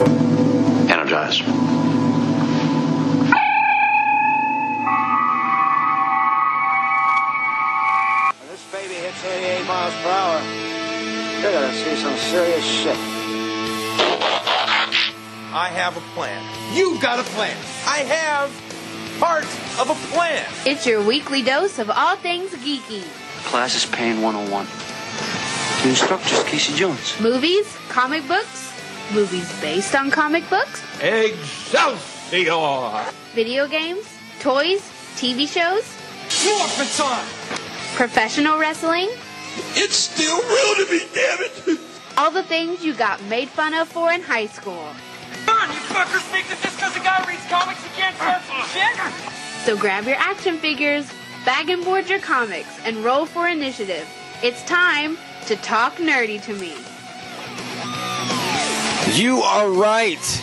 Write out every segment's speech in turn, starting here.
Energize. When this baby hits 88 miles per hour, you're gonna see some serious shit. I have a plan. You've got a plan. I have part of a plan. It's your weekly dose of all things geeky. Class is Pain 101. The instructor's Casey Jones. Movies, comic books, movies based on comic books, Excelsior! video games, toys, TV shows, Morphin time! professional wrestling, It's still real to me, damn it! all the things you got made fun of for in high school. Come on, you fuckers think that just because a guy reads comics he can't start some shit? So grab your action figures, bag and board your comics, and roll for initiative. It's time to talk nerdy to me. You are right.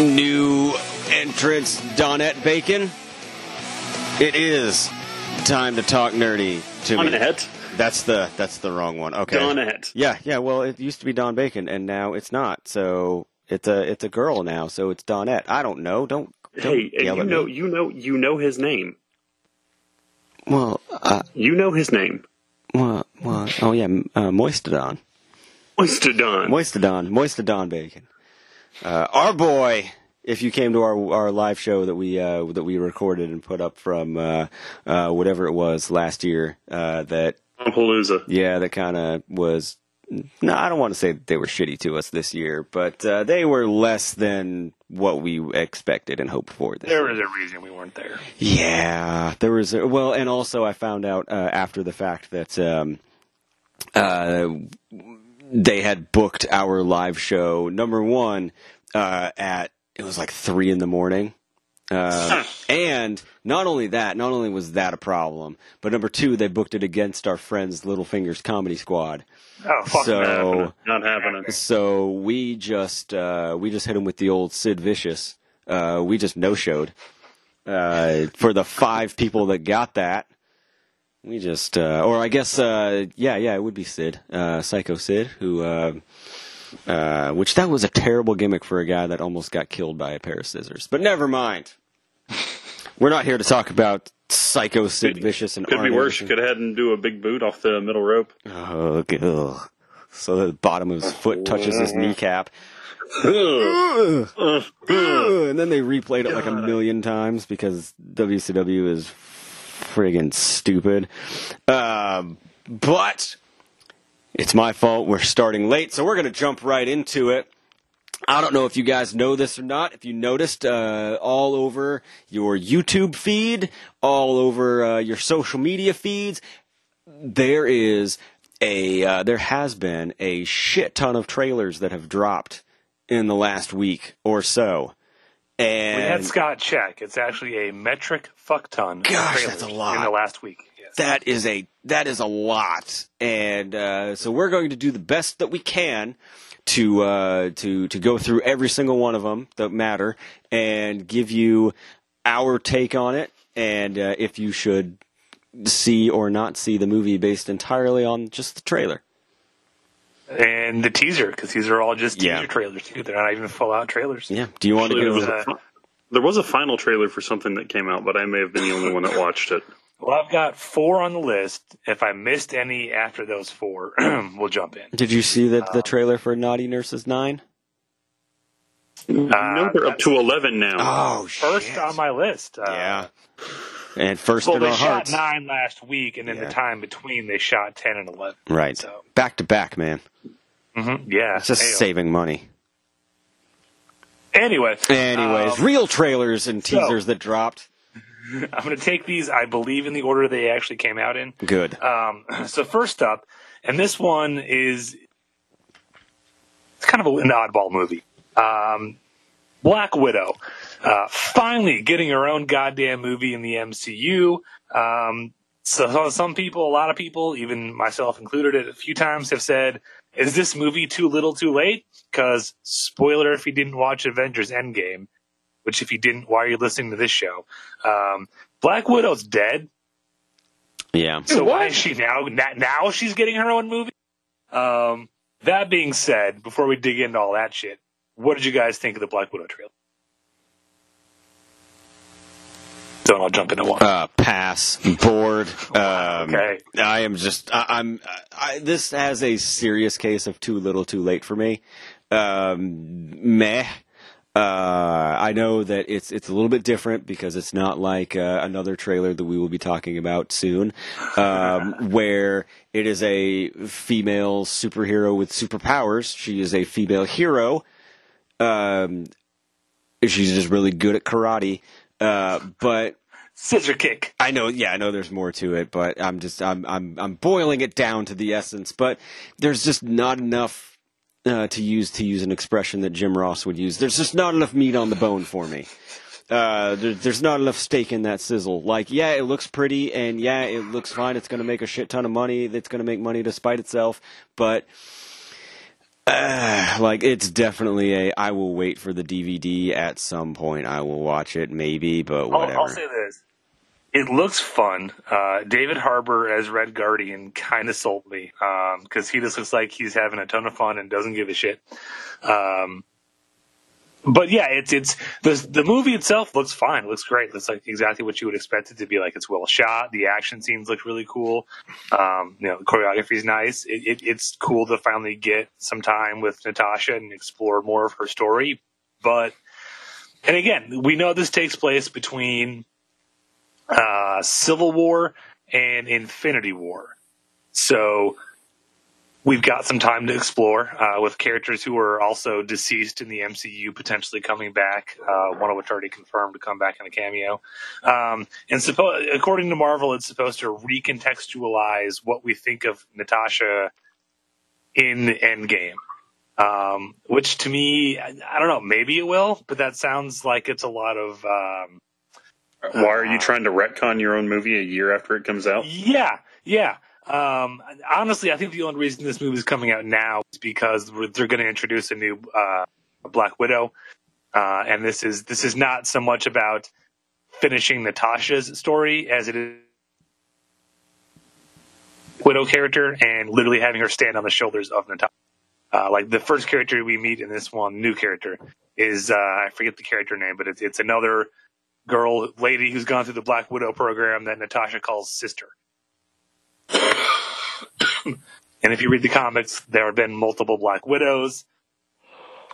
New entrance Donette Bacon. It is time to talk nerdy to me. Donette. That's the that's the wrong one. Okay. Donette. Yeah, yeah. Well, it used to be Don Bacon, and now it's not. So it's a it's a girl now. So it's Donette. I don't know. Don't. don't Hey, yell you at know, me. you know, you know his name. Well, uh, You know his name. well, well. Oh yeah, m- uh, Moistodon. Oystodon. Moistodon, Moistodon bacon. Uh, our boy, if you came to our our live show that we uh, that we recorded and put up from uh, uh, whatever it was last year, uh, that Palooza. yeah, that kind of was. No, I don't want to say that they were shitty to us this year, but uh, they were less than what we expected and hoped for. This There year. was a reason we weren't there. Yeah, there was a, well, and also I found out uh, after the fact that um, uh, they had booked our live show number one uh, at it was like three in the morning. Uh, and not only that, not only was that a problem, but number two, they booked it against our friends Little Fingers Comedy Squad. Oh, fuck So- no. Not happening. So we just uh, we just hit him with the old Sid Vicious. Uh, we just no showed uh, for the five people that got that. We just, uh, or I guess, uh, yeah, yeah, it would be Sid, uh, Psycho Sid, who, uh, uh, which that was a terrible gimmick for a guy that almost got killed by a pair of scissors. But never mind. We're not here to talk about Psycho Sid Vicious and Could be worse. You could head and do a big boot off the middle rope. Oh, ugh. So the bottom of his foot touches his kneecap. And then they replayed it like a million times because WCW is friggin' stupid. Um, but it's my fault. We're starting late, so we're going to jump right into it. I don't know if you guys know this or not. If you noticed, uh, all over your YouTube feed, all over uh, your social media feeds, there is a uh, there has been a shit ton of trailers that have dropped in the last week or so. And We had Scott check. It's actually a metric fuck ton. Gosh, that's a lot. In the last week. Yes. that is a that is a lot, and uh, so we're going to do the best that we can to uh, to to go through every single one of them that matter and give you our take on it, and uh, if you should see or not see the movie based entirely on just the trailer. And the teaser, because these are all just teaser Yeah. trailers too. They're not even full out trailers. Yeah. Do you want Actually, to there, was go? a, fi- there was a final trailer for something that came out, but I may have been the only one that watched it. Well, I've got four on the list. If I missed any after those four, we'll jump in. Did you see the the trailer for Naughty Nurses Nine? You know they're up to 11 now. Oh, First shit. on my list. Uh, yeah. And first Well, in they our shot hearts. nine last week, and then Yeah. the time between they shot ten and eleven. Right. So, Back to back, man. Mm-hmm. yeah. It's just Hey, saving money. Anyway, Anyways, um, real trailers and so- teasers that dropped. I'm going to take these, I believe, in the order they actually came out in. Good. Um, so first up, and this one is it's kind of an oddball movie. Um, Black Widow, uh, finally getting her own goddamn movie in the MCU. Um, so, so some people, a lot of people, even myself included, it a few times have said, "Is this movie too little, too late?" Because spoiler, if you didn't watch Avengers Endgame, which if you didn't, why are you listening to this show? Um, Black Widow's dead. Yeah. So why is she now? Now she's getting her own movie. Um, that being said, before we dig into all that shit, what did you guys think of the Black Widow trailer? Don't I'll jump into one. Uh, pass. Bored. Um, Okay. I am just. I, I'm. I, this has a serious case of too little, too late for me. Um, meh. Uh, I know that it's it's a little bit different because it's not like uh, another trailer that we will be talking about soon, um, where it is a female superhero with superpowers. She is a female hero. Um, she's just really good at karate. Uh, but Scissor kick. I know, yeah, I know there's more to it, but I'm just I'm I'm I'm boiling it down to the essence. But there's just not enough uh, to use to use an expression that Jim Ross would use. There's just not enough meat on the bone for me. Uh, there, there's not enough steak in that sizzle. Like, yeah, it looks pretty, and yeah, it looks fine. It's going to make a shit ton of money. It's going to make money despite itself, but. Uh, like it's definitely a. I will wait for the DVD at some point. I will watch it, maybe, but I'll, whatever. I'll say this. It looks fun. Uh, David Harbour as Red Guardian kind of sold me because he just looks like he's having a ton of fun and doesn't give a shit. Um, but yeah, it's it's the the movie itself looks fine. Looks great. Looks like exactly what you would expect it to be. Like it's well shot. The action scenes look really cool. Um, you know, the choreography is nice. It, it, it's cool to finally get some time with Natasha and explore more of her story. But and again, we know this takes place between uh, Civil War and Infinity War. So we've got some time to explore uh, with characters who are also deceased in the MCU potentially coming back, uh, one of which already confirmed to come back in a cameo. Um, and suppo- according to Marvel, it's supposed to recontextualize what we think of Natasha in Endgame. Um, which to me, I, I don't know, maybe it will, but that sounds like it's a lot of. Um, Why are you trying to retcon your own movie a year after it comes out? Yeah, yeah. Um, honestly, I think the only reason this movie is coming out now is because they're going to introduce a new uh, Black Widow, uh, and this is this is not so much about finishing Natasha's story as it is Widow character and literally having her stand on the shoulders of Natasha. Uh, like the first character we meet in this one, new character, is uh, I forget the character name, but it's it's another girl, lady who's gone through the Black Widow program that Natasha calls sister. And if you read the comics, there have been multiple Black Widows.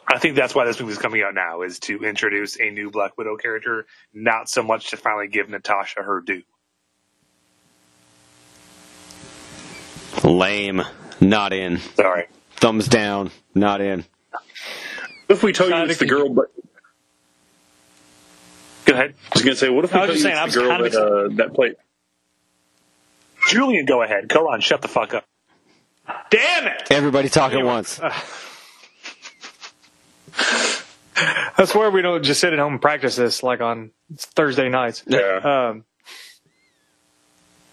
I think that's why this movie is coming out now, is to introduce a new Black Widow character, not so much to finally give Natasha her due. Lame. Not in. Sorry. Thumbs down. Not in. If we tell you it's the girl, but Go ahead. I was going to say, what if we I tell was you just saying, it's the girl kind of that, uh, that played? Julian, go ahead. Karan, shut the fuck up. Damn it! Everybody talk at once. I swear we don't just sit at home and practice this like on Thursday nights. Yeah. Um,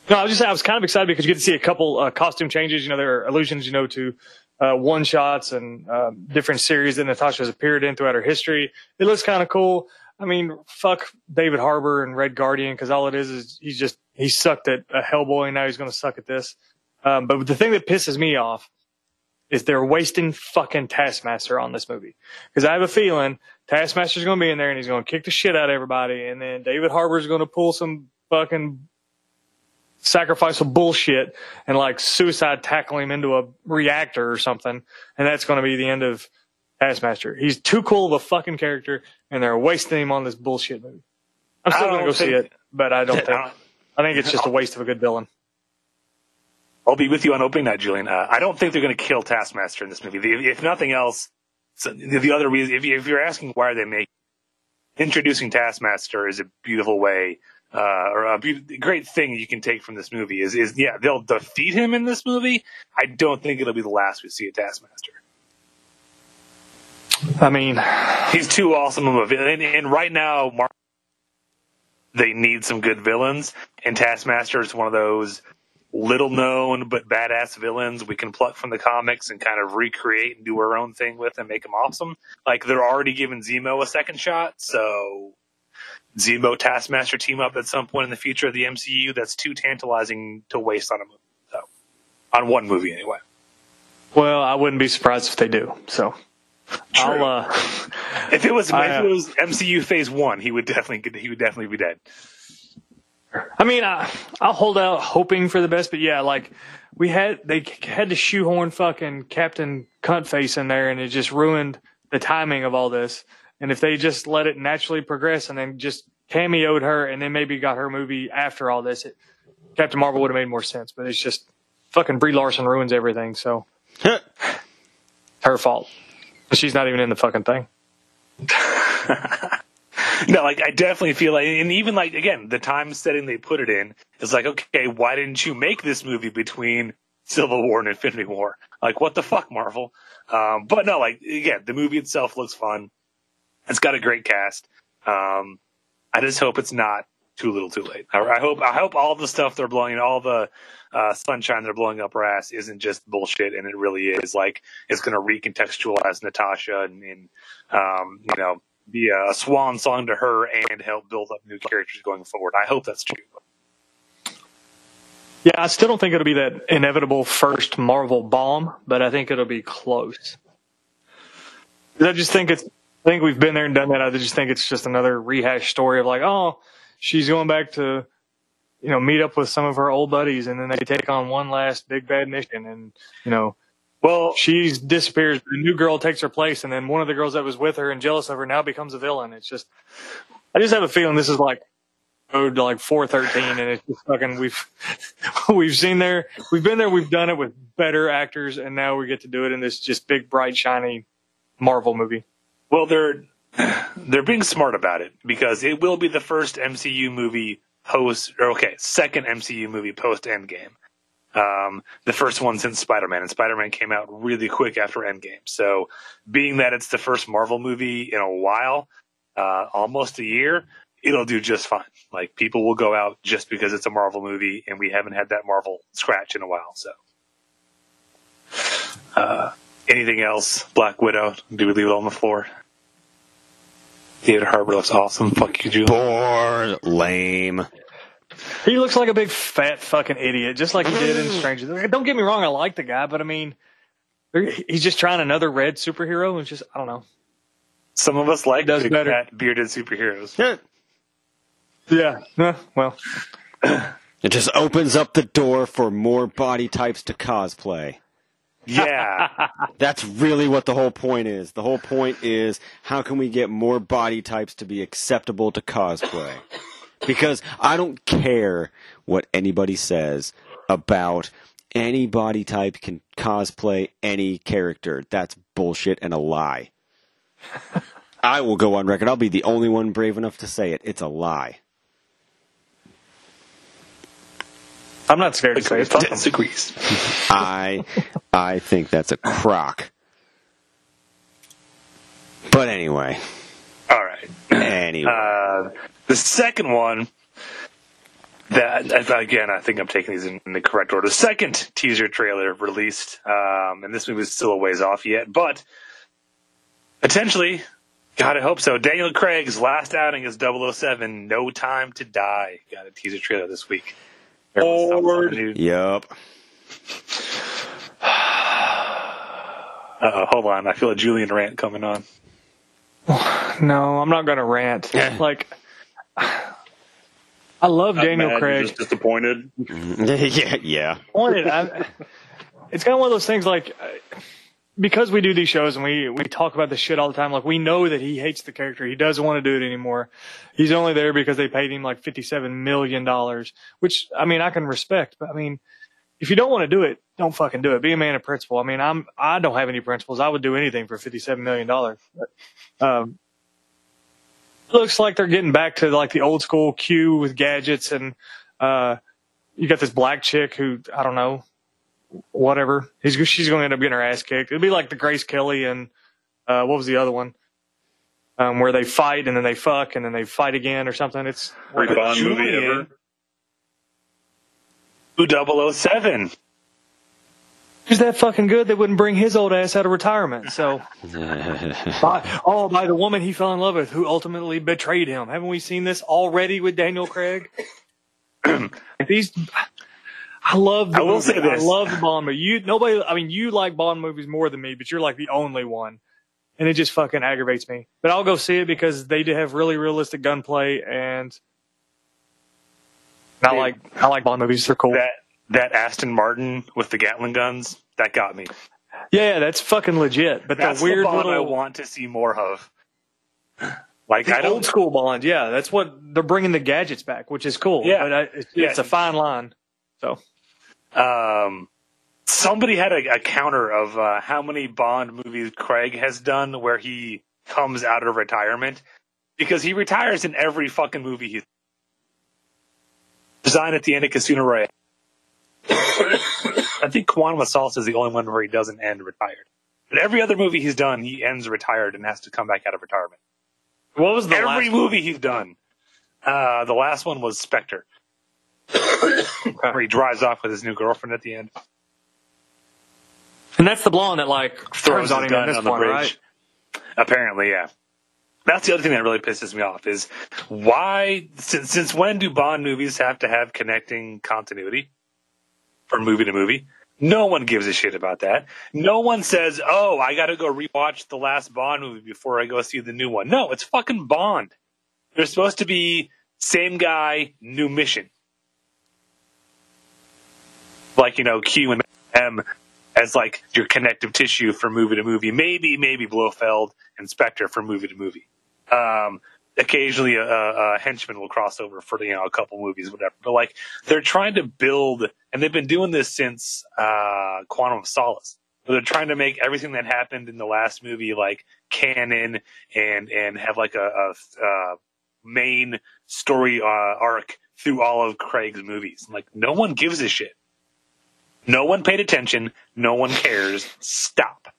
no, I was just I was kind of excited because you get to see a couple uh, costume changes. You know, there are allusions, you know, to uh, one shots and uh, different series that Natasha has appeared in throughout her history. It looks kind of cool. I mean, fuck David Harbour and Red Guardian because all it is is he's just he sucked at uh, Hellboy and now he's going to suck at this. Um, but the thing that pisses me off is they're wasting fucking Taskmaster on this movie because I have a feeling Taskmaster's going to be in there and he's going to kick the shit out of everybody, and then David Harbour's going to pull some fucking sacrifice of bullshit and like suicide tackle him into a reactor or something, and that's going to be the end of Taskmaster. He's too cool of a fucking character, and they're wasting him on this bullshit movie. I'm still going to go see it, but I don't I think. don't- I think it's just a waste of a good villain. I'll be with you on opening night, Julian. Uh, I don't think they're going to kill Taskmaster in this movie. The- If nothing else, so the the other reason, if, you, if you're asking why are they making introducing Taskmaster is a beautiful way, uh, or a be- great thing you can take from this movie is, is yeah, they'll defeat him in this movie. I don't think it'll be the last we see of Taskmaster. I mean, He's too awesome of a villain, and, and right now, Mark, they need some good villains, and Taskmaster is one of those little known but badass villains we can pluck from the comics and kind of recreate and do our own thing with and make them awesome. Like they're already giving Zemo a second shot, so Zemo Taskmaster team up at some point in the future of the MCU. That's too tantalizing to waste on a movie. So, on one movie anyway. well, I wouldn't be surprised if they do. So, I'll, uh, If it was I, uh, if it was MCU Phase One, he would definitely he would definitely be dead. I mean, I, I'll hold out hoping for the best, but yeah, like we had they had to shoehorn fucking Captain Cuntface in there, and it just ruined the timing of all this. And if they just let it naturally progress and then just cameoed her, and then maybe got her movie after all this, it, Captain Marvel would have made more sense. But it's just fucking Brie Larson ruins everything, so her fault. She's not even in the fucking thing. No, like I definitely feel like, and even like again, the time setting they put it in is like, okay, why didn't you make this movie between Civil War and Infinity War? Like, what the fuck, Marvel? Um, but no, like again, the movie itself looks fun. It's got a great cast. Um, I just hope it's not too little, too late. I, I hope I hope all the stuff they're blowing, all the uh, sunshine they're blowing up our ass, isn't just bullshit, and it really is like it's going to recontextualize Natasha and, and um, you know be a swan song to her and help build up new characters going forward. I hope that's true. Yeah, I still don't think it'll be that inevitable first Marvel bomb, but I think it'll be close. I just think it's. I think we've been there and done that. I just think it's just another rehash story of like, oh, she's going back to, you know, meet up with some of her old buddies, and then they take on one last big bad mission, and you know, Well, she disappears. The new girl takes her place, and then one of the girls that was with her and jealous of her now becomes a villain. It's just, I just have a feeling this is like road to like 413, and it's just fucking we've we've seen there, we've been there, we've done it with better actors, and now we get to do it in this just big, bright, shiny Marvel movie. Well, they're they're being smart about it because it will be the first MCU movie post, or okay, second MCU movie post Endgame. Um, the first one since Spider Man, and Spider Man came out really quick after Endgame. So, being that it's the first Marvel movie in a while, uh, almost a year, it'll do just fine. Like people will go out just because it's a Marvel movie, and we haven't had that Marvel scratch in a while. So, uh, anything else? Black Widow? Do we leave it on the floor? David Harbour looks awesome. Fuck you, Julie. Bored, lame. He looks like a big fat fucking idiot, just like he did in mm. Stranger. Things. Don't get me wrong, I like the guy, but I mean, he's just trying another red superhero. and just I don't know. Some of us like does big better. fat bearded superheroes. Yeah. Yeah. Well, It just opens up the door for more body types to cosplay. Yeah. That's really what the whole point is. The whole point is how can we get more body types to be acceptable to cosplay? Because I don't care what anybody says about any body type can cosplay any character. That's bullshit and a lie. I will go on record. I'll be the only one brave enough to say it. It's a lie. I'm not scared to say it. Disagrees. I I think that's a crock. But anyway, All right. anyway. Uh, the second one, that again, I think I'm taking these in, in the correct order. The second teaser trailer released, um, and this movie is still a ways off yet, but potentially, God, I hope so. Daniel Craig's last outing is 007, No Time to Die, got a teaser trailer this week. Lord. Yup. Uh, hold on, I feel a Julian rant coming on. No, I'm not gonna rant. like, I love Daniel Mad, Craig. Just disappointed. yeah, yeah. wanted. I, it's kind of one of those things like uh, because we do these shows and we we talk about this shit all the time. Like we know that he hates the character. He doesn't want to do it anymore. He's only there because they paid him like fifty seven million dollars, which I mean I can respect. But I mean, if you don't want to do it, don't fucking do it. Be a man of principle. I mean, I'm I don't have any principles. I would do anything for fifty seven million dollars. Um, looks like they're getting back to like the old school Q with gadgets and uh, you got this black chick who I don't know whatever. He's she's going to end up getting her ass kicked. It'd be like the Grace Kelly and uh, what was the other one? Um, where they fight and then they fuck and then they fight again or something. It's Every Bond movie Julian. ever. Who 007? He's that fucking good they wouldn't bring his old ass out of retirement. So, by, oh, by the woman he fell in love with, who ultimately betrayed him. Haven't we seen this already with Daniel Craig? These, I love. The I will movie. say this. I love the Bond movie. You nobody. I mean, you like Bond movies more than me, but you're like the only one. and it just fucking aggravates me. But I'll go see it because they do have really realistic gunplay, and I like I like Bond movies. They're cool. That that Aston Martin with the Gatling guns that got me. yeah, that's fucking legit. But That's the weird the Bond little I want to see more of. Like the I don't old school Bond, yeah, that's what they're bringing the gadgets back, which is cool. Yeah. but I, it's, Yeah. it's a fine line. So um, somebody had a, a counter of uh, how many Bond movies Craig has done where he comes out of retirement because he retires in every fucking movie he's designed at the end of Casino Royale. I think Quantum of Solace is the only one where he doesn't end retired. But every other movie he's done, he ends retired and has to come back out of retirement. what was the every movie he's done. Uh, the last one was Spectre, where he drives off with his new girlfriend at the end. And that's the blonde that like throws on him at gun this on the point, bridge. right? Apparently, yeah. That's the other thing that really pisses me off is why since since when do Bond movies have to have connecting continuity from movie to movie? No one gives a shit about that. No one says, "Oh, I got to go rewatch the last Bond movie before I go see the new one." No, it's fucking Bond. They're supposed to be same guy, new mission. Like you know, Q and M as like your connective tissue from movie to movie. Maybe, maybe Blofeld and Spectre from movie to movie. Um, occasionally a, a, a henchman will cross over for you know a couple movies, whatever. But like they're trying to build, and they've been doing this since uh, Quantum of Solace. They're trying to make everything that happened in the last movie like canon and and have like a, a, uh main story uh, arc through all of Craig's movies. Like no one gives a shit. No one paid attention. No one cares. Stop.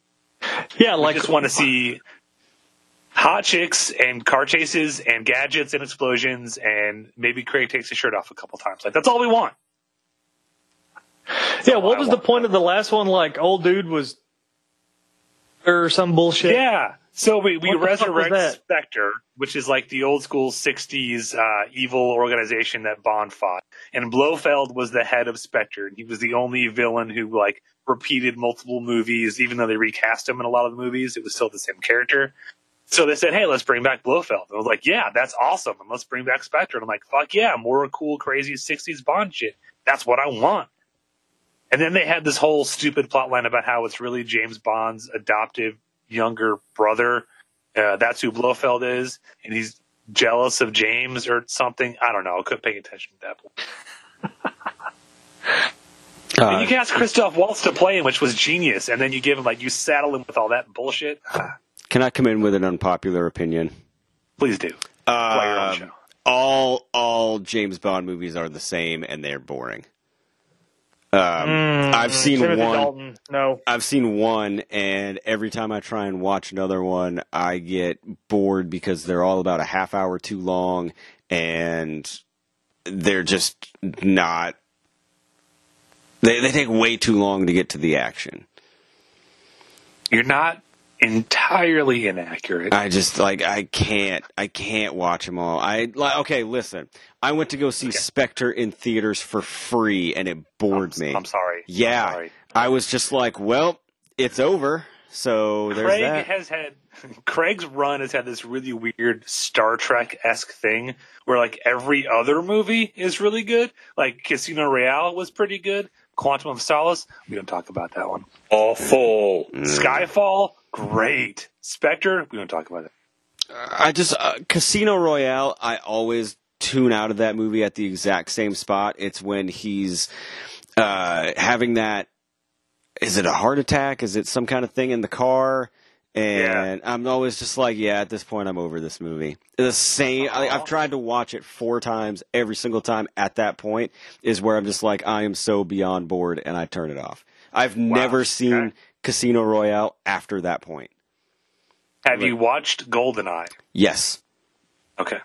Yeah, I like just want to see hot chicks and car chases and gadgets and explosions and maybe Craig takes his shirt off a couple times. Like that's all we want. yeah. What was the point of the last one? Like old dude was or some bullshit. Yeah. So we, we What the fuck was resurrect? Spectre, which is like the old school 60s uh, evil organization that Bond fought. And Blofeld was the head of Spectre. And he was the only villain who like repeated multiple movies, even though they recast him in a lot of the movies. It was still the same character. So they said, hey, let's bring back Blofeld. And I was like, yeah, that's awesome. And let's bring back Spectre. And I'm like, fuck yeah, more cool, crazy 60s Bond shit. That's what I want. And then they had this whole stupid plot line about how it's really James Bond's adoptive younger brother. Uh, that's who Blofeld is. And he's jealous of James or something. I don't know. I couldn't pay attention at that point. And you cast Christoph Waltz to play him, which was genius. And then you give him, like, you saddle him with all that bullshit. Can I come in with an unpopular opinion? Please do. Play your own show. all all James Bond movies are the same and they're boring. Um, Mm, I've seen Timothy one. Dalton. No. I've seen one, and every time I try and watch another one, I get bored because they're all about a half hour too long, and they're just not. They they take way too long to get to the action. You're not entirely inaccurate. I just like I can't I can't watch them all. I like okay, listen. I went to go see Spectre in theaters for free and it bored I'm, me. I'm sorry. Yeah. I'm sorry. I was just like, well, it's over. So there's Craig that. has had Craig's run has had this really weird Star Trek esque thing where like every other movie is really good. Like Casino Royale was pretty good. Quantum of Solace, we don't talk about that one. Awful. Mm. Skyfall, great. Spectre, we don't talk about it. I just uh, Casino Royale. I always tune out of that movie at the exact same spot. It's when he's uh, having that. Is it a heart attack? Is it some kind of thing in the car? And I'm always just like, yeah. At this point, I'm over this movie. The same. I, I've tried to watch it four times. Every single time at that point is where I'm just like, I am so beyond bored, and I turn it off. I've never seen Okay. Casino Royale after that point. Have you watched Goldeneye? Yes. Okay.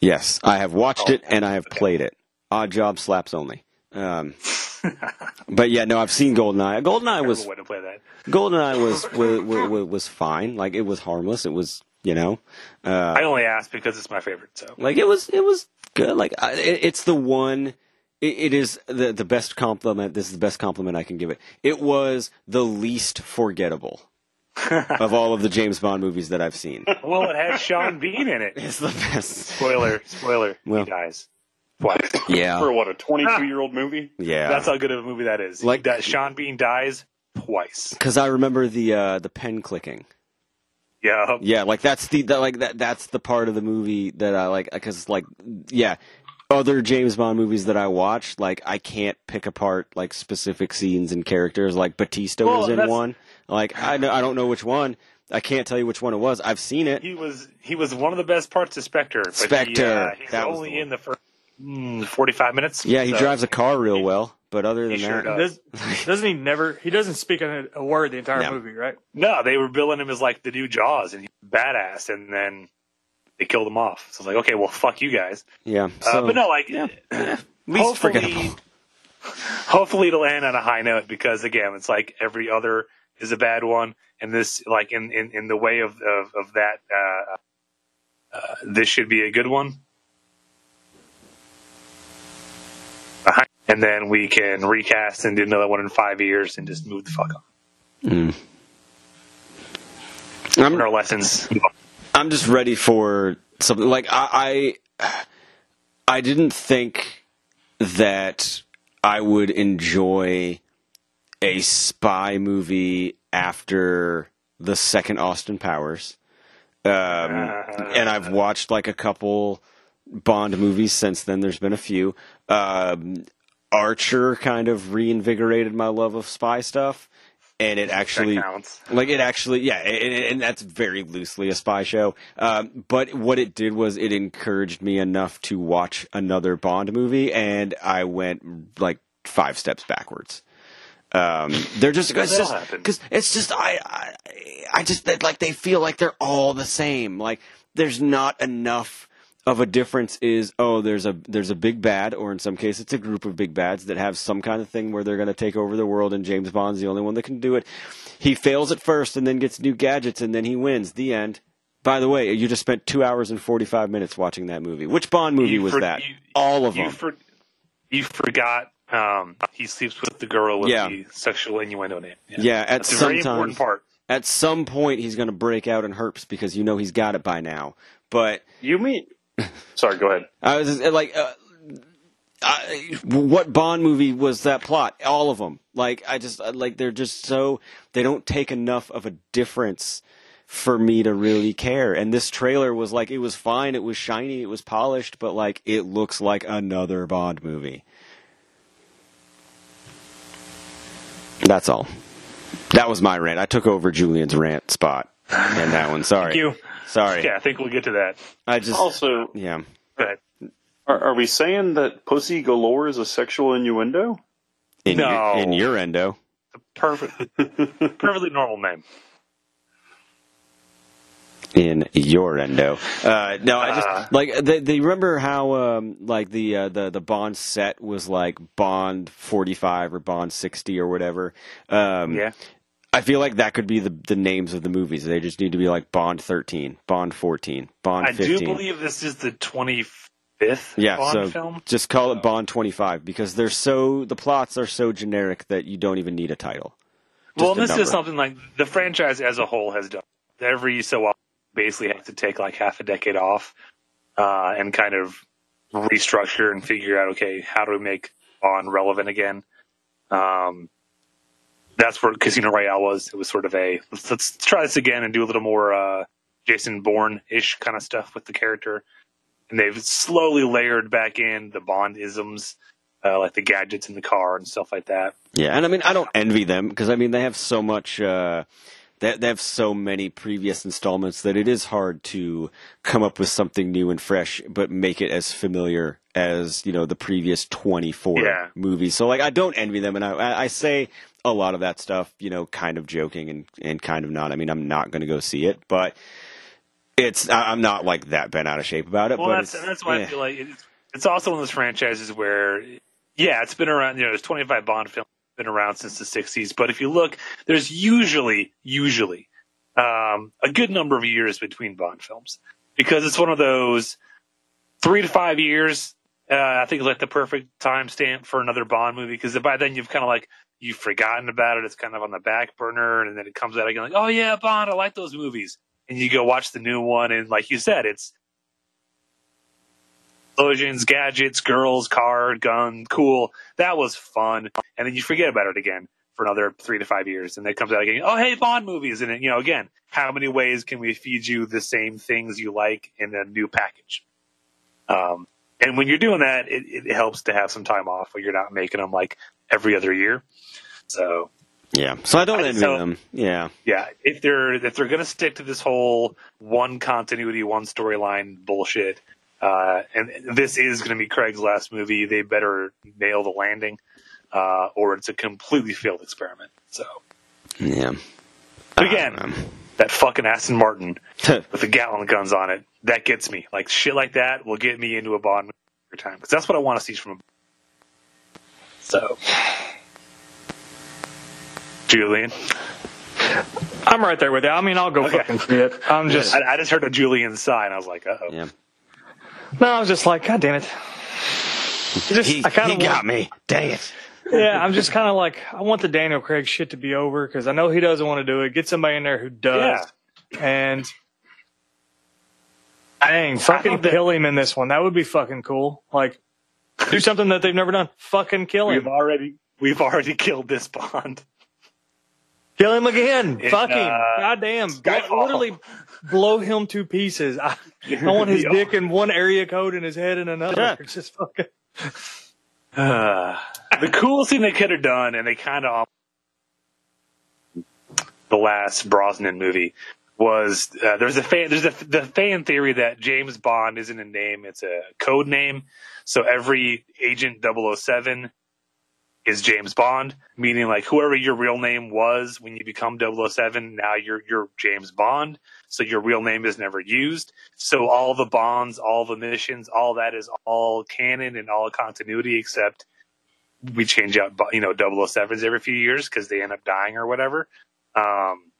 Yes, I have watched Oh, it and I have played it. Oddjob slaps only. Um, but yeah, no, I've seen Goldeneye. Goldeneye was way to play that. Goldeneye was was, was was fine. Like it was harmless. It was you know, uh, I only asked because it's my favorite. So like it was it was good. Like I, it, it's the one. It, it is the the best compliment. This is the best compliment I can give it. It was the least forgettable. of all of the James Bond movies that I've seen. well, it has Sean Bean in it. It's the best. Spoiler, spoiler. Well- he dies. Twice. Yeah, For what, a 22 year old movie? yeah. That's how good of a movie that is. Like- Like that, Sean Bean dies twice. Because I remember the uh, the pen clicking. Yeah. Yeah, like that's the that, like that that's the part of the movie that I like because like yeah, other James Bond movies that I watch like I can't pick apart like specific scenes and characters. Like Batista Well, was in that's- one. Like I know I don't know which one. I can't tell you which one it was. I've seen it. He was he was one of the best parts of Spectre. But Spectre, He, uh, he's that was only the in the first mm, forty five minutes. Yeah, he So- drives a car real well, but other than He sure that, does. Does, doesn't he never? He doesn't speak a, a word the entire No. movie, right? No, they were billing him as like the new Jaws and he's badass, and then they killed him off. So it's like, okay, well, fuck you guys. yeah. uh, but no, like, yeah, least hopefully, forgettable. hopefully it'll end on a high note because again, it's like every other is a bad one, and this, like, in in, in the way of of, of that, uh, uh, this should be a good one. And then we can recast and do another one in five years and just move the fuck on. I'm, Learn our lessons. I'm just ready for something like I, I I didn't think that I would enjoy a spy movie after the second Austin Powers. Um, and I've watched like a couple Bond movies since then. There's been a few. Um, Archer kind of reinvigorated my love of spy stuff, and it actually like it actually, yeah, and, and that's very loosely a spy show. Um, but what it did was it encouraged me enough to watch another Bond movie, and I went like five steps backwards. Um, they're just it's just because it's just I, I I just like they feel like they're all the same. Like there's not enough of a difference. Is oh there's a there's a big bad, or in some cases it's a group of big bads that have some kind of thing where they're going to take over the world, and James Bond's the only one that can do it. He fails at first, and then gets new gadgets, and then he wins. The end. By the way, you just spent two hours and forty five minutes watching that movie. Which Bond movie You was for- that? you- all of you them. For, you forgot um, he sleeps with the girl with Yeah. the sexual innuendo name. yeah, at That's a some very time. important part. At some point, he's going to break out in herpes because you know he's got it by now. But You mean. Sorry, go ahead. I was just, like, uh, I, what Bond movie was that plot? All of them. Like, I just uh, like they're just so they don't take enough of a difference for me to really care. And this trailer was like, it was fine, it was shiny, it was polished, but like it looks like another Bond movie. That's all. That was my rant. I took over Julian's rant spot and that one. Sorry. Thank you. Sorry. Yeah, I think we'll get to that. I just Also, yeah. Go are, are we saying that pussy galore is a sexual innuendo? In No. your, in your endo. Perfect, perfectly normal name. in your endo. Uh, no, I Uh. just like they, they remember how um, like the uh, the the Bond set was like Bond forty five or Bond sixty or whatever. Um, Yeah. I feel like that could be the the names of the movies. They just need to be like Bond thirteen, Bond fourteen, Bond 15. I do believe this is the twenty fifth yeah, Bond so film. just call it Bond twenty five because they're so the plots are so generic that you don't even need a title. Well, Just a this number. is something like the franchise as a whole has done. Every so often, basically have to take like half a decade off uh, and kind of restructure and figure out, okay, how do we make Bond relevant again? Um, that's where Casino Royale was. It was sort of a let's, let's try this again and do a little more uh, Jason Bourne ish kind of stuff with the character. And they've slowly layered back in the Bond isms, uh, like the gadgets in the car and stuff like that. Yeah, and I mean, I don't envy them because I mean they have so much. Uh, they they have so many previous installments that it is hard to come up with something new and fresh, but make it as familiar as you know the previous twenty four Yeah. movies. So like, I don't envy them, and I- I, I say a lot of that stuff, you know, kind of joking and and kind of not. I mean, I'm not going to go see it, but it's I'm not like that bent out of shape about it. Well, but that's that's why yeah. I feel like it's, it's also one of those franchises where, yeah, it's been around. You know, there's 25 Bond films been around since the 60s, but if you look, there's usually usually um, a good number of years between Bond films because it's one of those three to five years. Uh, I think is like the perfect time stamp for another Bond movie because by then you've kind of like you've forgotten about it. It's kind of on the back burner, and then it comes out again, like, oh yeah, Bond, I like those movies. And you go watch the new one, and like you said, it's explosions, gadgets, girls, car, gun, cool. That was fun. And then you forget about it again for another three to five years, and then it comes out again. Oh, hey, Bond movies, and then, you know, again, how many ways can we feed you the same things you like in a new package? Um, and when you're doing that, it, it helps to have some time off where you're not making them like every other year. So Yeah. So I don't envy so- them. Yeah. yeah, if they're if they're gonna stick to this whole one continuity, one storyline bullshit, uh, and this is gonna be Craig's last movie, they better nail the landing, uh, or it's a completely failed experiment. So Yeah. But again, Um, that fucking Aston Martin with the Gatling guns on it, that gets me. Like shit like that will get me into a Bond movie time because that's what I want to see from. A... So, Julian, I'm right there with you. I mean, I'll go Okay. fucking see it. I'm just I, I just heard a Julian sigh and I was like, uh oh. yeah. no. I was just like, God damn it. Just, He, I kind he of got me. Dang it. yeah, I'm just kind of like, I want the Daniel Craig shit to be over because I know he doesn't want to do it. Get somebody in there who does. And dang, fucking kill him in this one. That would be fucking cool. Like, do something that they've never done. Fucking kill him. We've him. already we've already killed this Bond. Kill him again. In, Fuck him. uh, Goddamn. Blow, Skyfall. literally blow him to pieces. I, I want his dick in one area code and his head in another. Yeah. It's just fucking. Uh, the coolest thing they could have done, and they kind of the last Brosnan movie was uh, there's a fan there's a the fan theory that James Bond isn't a name it's a code name so every agent 007 is James Bond meaning like whoever your real name was when you become 007 now you're you're James Bond so your real name is never used so all the bonds all the missions all that is all canon and all continuity except we change out you know 007s every few years because they end up dying or whatever um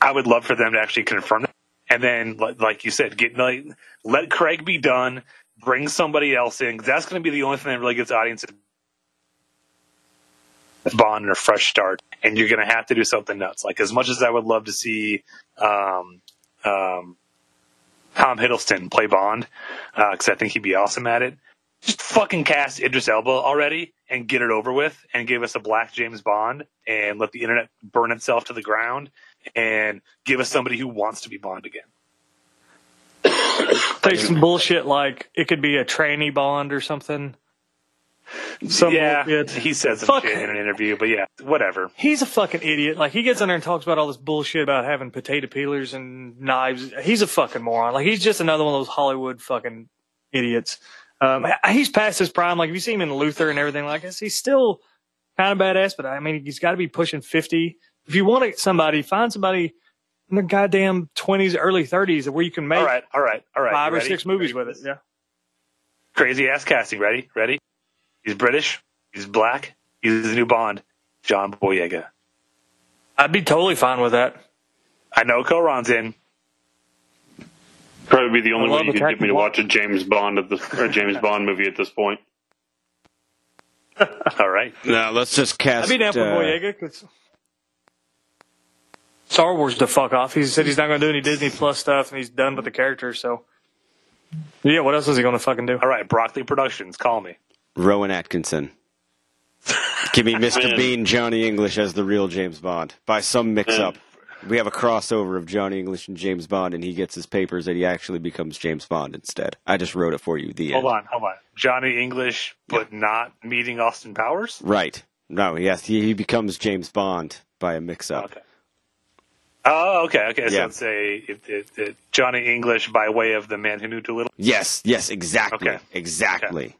I would love for them to actually confirm that. And then, like you said, get like, let Craig be done. Bring somebody else in. that's going to be the only thing that really gets audiences Bond a fresh start. And you're going to have to do something nuts. Like as much as I would love to see um, um, Tom Hiddleston play Bond, because I think he'd be awesome at it. Just fucking cast Idris Elba already and get it over with, and give us a black James Bond, and let the internet burn itself to the ground, and give us somebody who wants to be Bond again. Take some bullshit like it could be a trainee bond or something. Some yeah, bullshit. he said some Fuck. shit in an interview, but yeah, whatever. He's a fucking idiot. Like he gets in there and talks about all this bullshit about having potato peelers and knives. He's a fucking moron. Like he's just another one of those Hollywood fucking idiots. Um, he's past his prime. Like if you see him in Luther and everything like this, he's still kind of badass. But I mean, he's got to be pushing fifty. If you want somebody, find somebody in their goddamn twenties, early thirties, where you can make All right, all right, all right. five You or ready? six movies Ready? with it. Yeah. Crazy ass casting. Ready? Ready? He's British. He's black. He's the new Bond. John Boyega. I'd be totally fine with that. I know Koron's in. Probably be the only I way you could get me to attractive watch a James Bond at the or a James Bond movie at this point. All right. Now let's just cast. I'd be down for uh, Boyega 'cause Star Wars to fuck off. He said he's not going to do any Disney Plus stuff, and he's done with the character. So, yeah, what else is he going to fucking do? All right. Broccoli Productions. Call me. Rowan Atkinson. Give me Mr. Bean, Johnny English as the real James Bond. By some mix-up, we have a crossover of Johnny English and James Bond, and he gets his papers, and he actually becomes James Bond instead. I just wrote it for you. The Hold end. on. Hold on. Johnny English, but not meeting Austin Powers. Right? No, yes, he, he becomes James Bond by a mix-up. Okay. Oh, okay. Okay. So Yeah. let's say it, it, it, Johnny English by way of the man who knew too little. Yes, yes, exactly, Okay. exactly.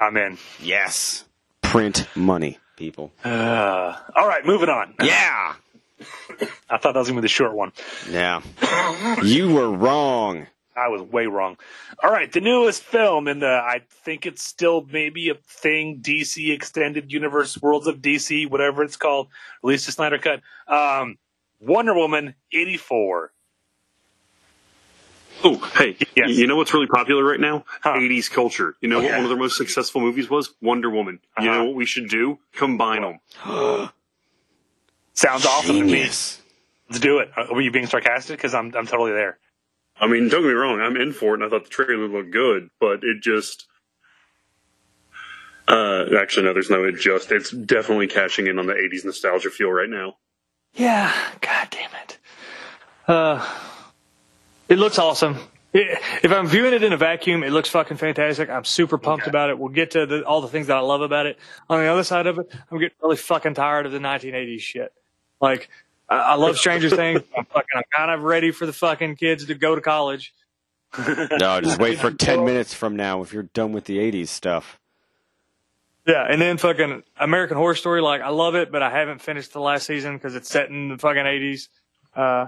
I'm in. Yes. Print money, people. Uh, all right. Moving on. Yeah. I thought that was gonna be the short one. Yeah. You were wrong. I was way wrong. All right, the newest film in the I think it's still maybe a thing DC Extended Universe Worlds of DC, whatever it's called, released a Snyder cut. Um, Wonder Woman eighty four. Oh, hey, Yes. you know what's really popular right now? Huh. 80s culture. You know what Okay. one of their most successful movies was? Wonder Woman. You Uh-huh. know what we should do? Combine them. Sounds awesome to me. Let's do it. Were you being sarcastic? Because I'm I'm totally there. I mean, don't get me wrong, I'm in for it, and I thought the trailer looked good, but it just. Uh, actually, no, there's no it just. It's definitely cashing in on the 80s nostalgia feel right now. Yeah, god damn it. Uh, it looks awesome. It, if I'm viewing it in a vacuum, it looks fucking fantastic. I'm super pumped about it. We'll get to the, all the things that I love about it. On the other side of it, I'm getting really fucking tired of the 1980s shit. Like, I, I love Stranger Things. I'm fucking, I'm kind of ready for the fucking kids to go to college. No, just wait for 10 minutes from now if you're done with the 80s stuff. Yeah, and then fucking American Horror Story, like I love it, but I haven't finished the last season because it's set in the fucking eighties. Uh,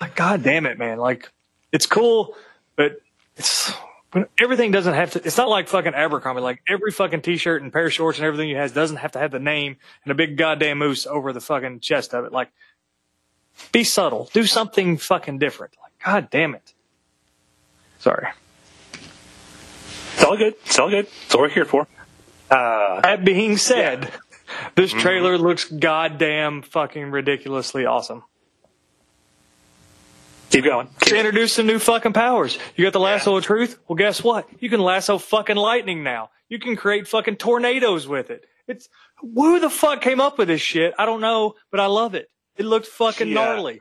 like god damn it, man! Like it's cool, but it's when everything doesn't have to. It's not like fucking Abercrombie. Like every fucking t-shirt and pair of shorts and everything you has doesn't have to have the name and a big goddamn moose over the fucking chest of it. Like, be subtle, do something fucking different. Like, god damn it. Sorry. It's all good. It's all good. It's what we're here for. Uh, That being said, this trailer looks goddamn fucking ridiculously awesome. keep going. To introduce some new fucking powers. You got the lasso of truth? Well, guess what? You can lasso fucking lightning now. You can create fucking tornadoes with it. It's who the fuck came up with this shit? I don't know, but I love it. It looked fucking Yeah. gnarly.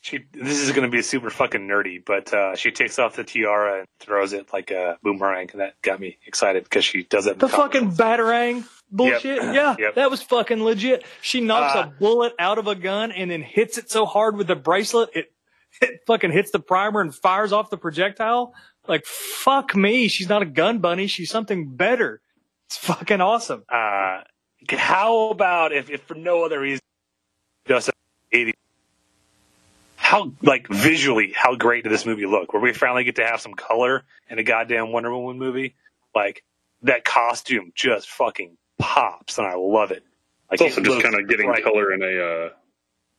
She, this is going to be super fucking nerdy, but uh, she takes off the tiara and throws it like a boomerang, and that got me excited because she does it. The fucking batarang bullshit. Yep. Yeah, Yep. that was fucking legit. She knocks Uh, a bullet out of a gun and then hits it so hard with the bracelet it it fucking hits the primer and fires off the projectile. Like fuck me, she's not a gun bunny. She's something better. It's fucking awesome. Uh, how about if, if for no other reason, just 80? How like visually, how great did this movie look? Where we finally get to have some color in a goddamn Wonder Woman movie, like that costume just fucking pops, and I love it. Like It's also it just kind of getting right color in a. Uh,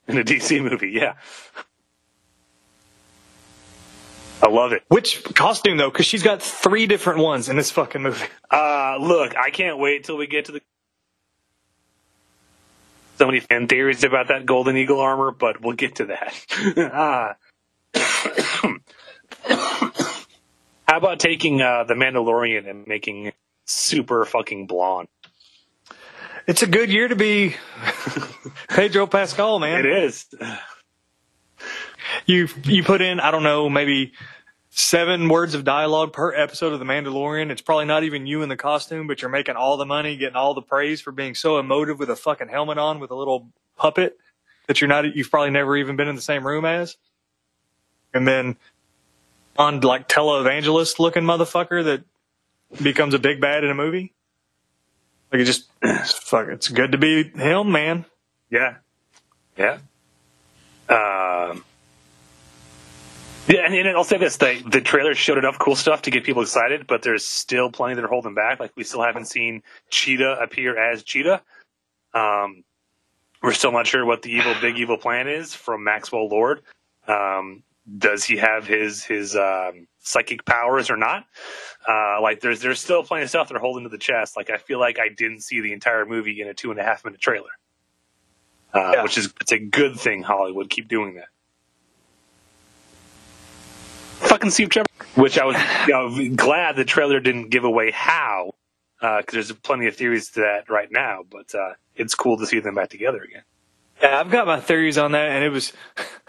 in a DC movie. Yeah, I love it. Which costume though? Because she's got three different ones in this fucking movie. Uh, look, I can't wait till we get to the. So many fan theories about that Golden Eagle armor, but we'll get to that. Ah. How about taking uh, the Mandalorian and making super fucking blonde? It's a good year to be Pedro Pascal, man. It is. you you put in I don't know maybe seven words of dialogue per episode of The Mandalorian. It's probably not even you in the costume, but you're making all the money, getting all the praise for being so emotive with a fucking helmet on with a little puppet that you're not you've probably never even been in the same room as. And then on like televangelist looking motherfucker that becomes a big bad in a movie. Like it just fuck it's good to be him, man. Yeah. Yeah. Um, yeah, and, and I'll say this: the the trailer showed enough cool stuff to get people excited, but there's still plenty that are holding back. Like we still haven't seen Cheetah appear as Cheetah. Um, we're still not sure what the evil, big evil plan is from Maxwell Lord. Um, does he have his his um, psychic powers or not? Uh, like there's there's still plenty of stuff they're holding to the chest. Like I feel like I didn't see the entire movie in a two and a half minute trailer, uh, Yeah. which is it's a good thing. Hollywood keep doing that. Fucking Steve Trevor, which I was you know, glad the trailer didn't give away how, because there's plenty of theories to that right now. But uh, it's cool to see them back together again. Yeah, I've got my theories on that, and it was,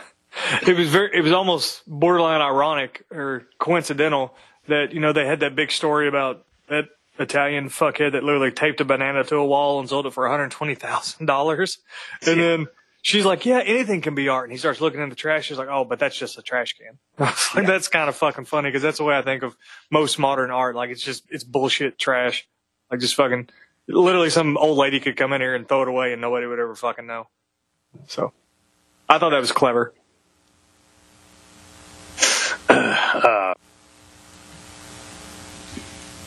it was very, it was almost borderline ironic or coincidental that you know they had that big story about that Italian fuckhead that literally taped a banana to a wall and sold it for one hundred twenty thousand dollars, and then she's like, "Yeah, anything can be art," and he starts looking in the trash. She's like, "Oh, but that's just a trash can." like, That's kind of fucking funny because that's the way I think of most modern art. Like it's just it's bullshit trash. Like just fucking literally some old lady could come in here and throw it away and nobody would ever fucking know. So I thought that was clever. Uh,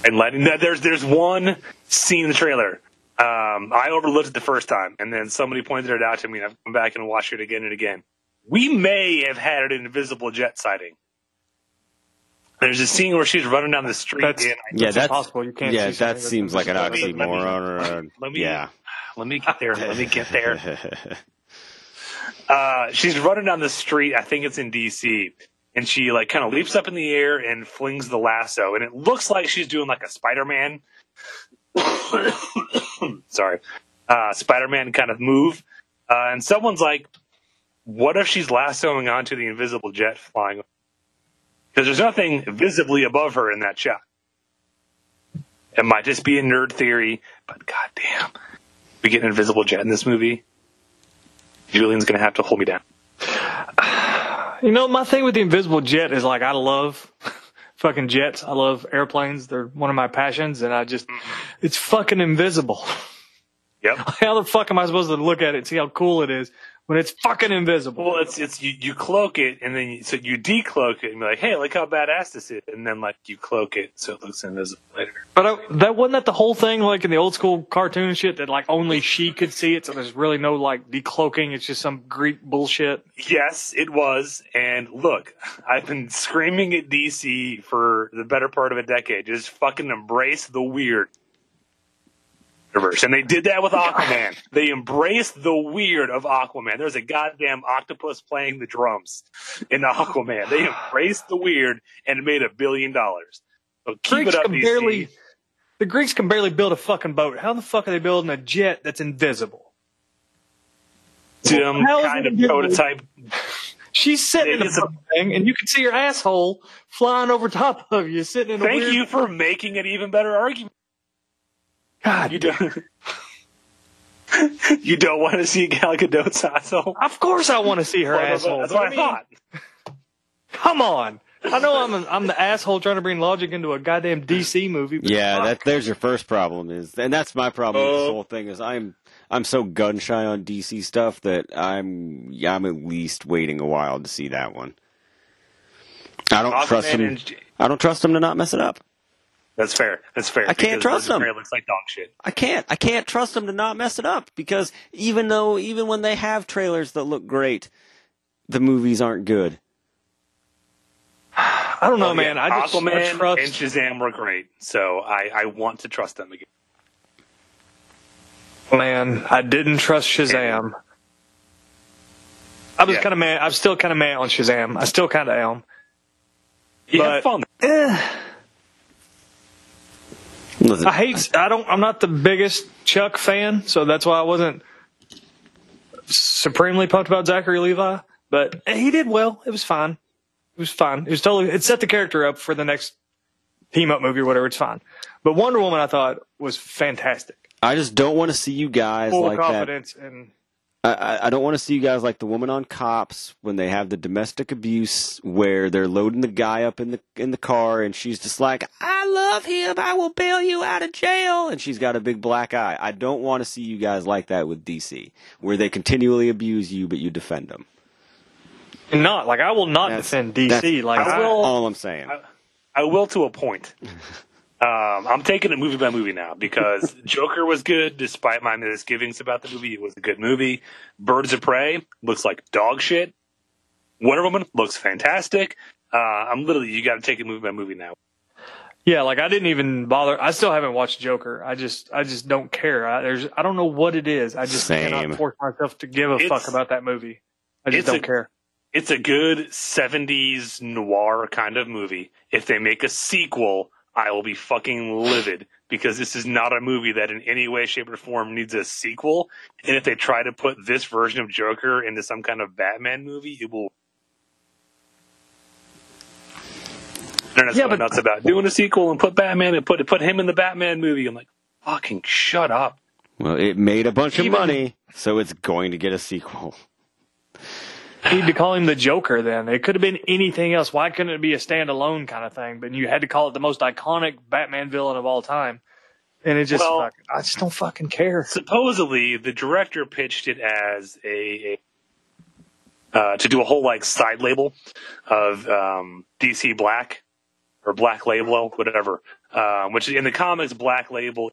and letting that there's there's one scene in the trailer. Um, I overlooked it the first time, and then somebody pointed it out to me, and I've come back and watched it again and again. We may have had an invisible jet sighting. There's a scene where she's running down the street. That's- and Yeah, That's that's impossible. You can't Yeah, see that seems like an Let me- let me- oxymoron. Or, let me- yeah. let me get there. Let me get there. Uh, she's running down the street. I think it's in DC, and she like kind of leaps up in the air and flings the lasso, and it looks like she's doing like a Spider-Man. Sorry, uh, Spider-Man kind of move, uh, and someone's like, "What if she's lassoing onto the invisible jet flying?" Because there's nothing visibly above her in that shot. It might just be a nerd theory, but goddamn, we get an invisible jet in this movie. Julian's gonna have to hold me down. You know, my thing with the invisible jet is like I love fucking jets. I love airplanes. They're one of my passions, and I just it's fucking invisible. Yep. How the fuck am I supposed to look at it and see how cool it is when it's fucking invisible? Well, it's it's you, you cloak it and then you, so you decloak it and be like, hey, look how badass this is, and then like you cloak it so it looks invisible later. But I, that wasn't that the whole thing, like in the old school cartoon shit, that like only she could see it, so there's really no like decloaking. It's just some Greek bullshit. Yes, it was. And look, I've been screaming at DC for the better part of a decade. Just fucking embrace the weird. Universe. And they did that with Aquaman. They embraced the weird of Aquaman. There's a goddamn octopus playing the drums in Aquaman. They embraced the weird and made a billion dollars. So keep Greeks it up, can DC. barely, the Greeks can barely build a fucking boat. How the fuck are they building a jet that's invisible? Some kind of prototype. She's sitting It in the a- thing, and you can see her asshole flying over top of you, sitting in a Thank weird. you for making an even better argument. God, You don't. you don't want to see Gal Gadot's asshole. of course I want to see her Well, asshole. That's what I mean, thought. Come on. I know I'm a, I'm the asshole trying to bring logic into a goddamn DC movie. Yeah, fuck. that there's your first problem is, and that's my problem with this Oh. whole thing is I'm I'm so gun shy on DC stuff that I'm yeah, I'm at least waiting a while to see that one. I don't Aquaman trust him. and- I don't trust him to not mess it up. That's fair. That's fair. I can't trust Birds of him. Looks like dog shit. I can't. I can't trust them to not mess it up because even though even when they have trailers that look great, the movies aren't good. I don't know, Oh, man. yeah. I just I Aquaman trust. and Shazam were great, so I, I want to trust them again. Man, I didn't trust Shazam. I was Yeah. kind of mad. I'm still kind of mad on Shazam. I still kind of am. You But- have fun. Listen, I hate. I don't. I'm not the biggest Chuck fan, so that's why I wasn't supremely pumped about Zachary Levi. But he did well. It was fine. It was fine. It was totally. It set the character up for the next team up movie or whatever. It's fine. But Wonder Woman, I thought was fantastic. I just don't want to see you guys Full like of that. confidence and I- I, I don't want to see you guys like the woman on cops when they have the domestic abuse where they're loading the guy up in the in the car and she's just like, "I love him. I will bail you out of jail," and she's got a big black eye. I don't want to see you guys like that with DC, where they continually abuse you but you defend them. not like I will not That's- defend DC. Like I I, will- All I'm saying. I will to a point. Um, I'm taking it movie by movie now because Joker was good despite my misgivings about the movie. It was a good movie. Birds of Prey looks like dog shit. Wonder Woman looks fantastic. Uh, I'm literally, you got to take it movie by movie now. Yeah, like I didn't even bother. I still haven't watched Joker. I just, I just don't care. I, there's, I don't know what it is. I just Same. cannot force myself to give a It's- fuck about that movie. I just don't a- care. It's a good 70s noir kind of movie. If they make a sequel, I will be fucking livid because this is not a movie that in any way, shape, or form needs a sequel. And if they try to put this version of Joker into some kind of Batman movie, it will. They're not Yeah, so but- nuts about doing a sequel and put Batman and put put him in the Batman movie. I'm like, fucking shut up. Well, it made a bunch of money, so it's going to get a sequel. Need to call him the Joker then. It could have been anything else. Why couldn't it be a standalone kind of thing? But you had to call it the most iconic Batman villain of all time. And it just, Well- fucking, I just don't fucking care. supposedly the director pitched it as a, a uh, to do a whole like side label of um, DC Black or Black Label, whatever. Um, which in the comics, Black Label,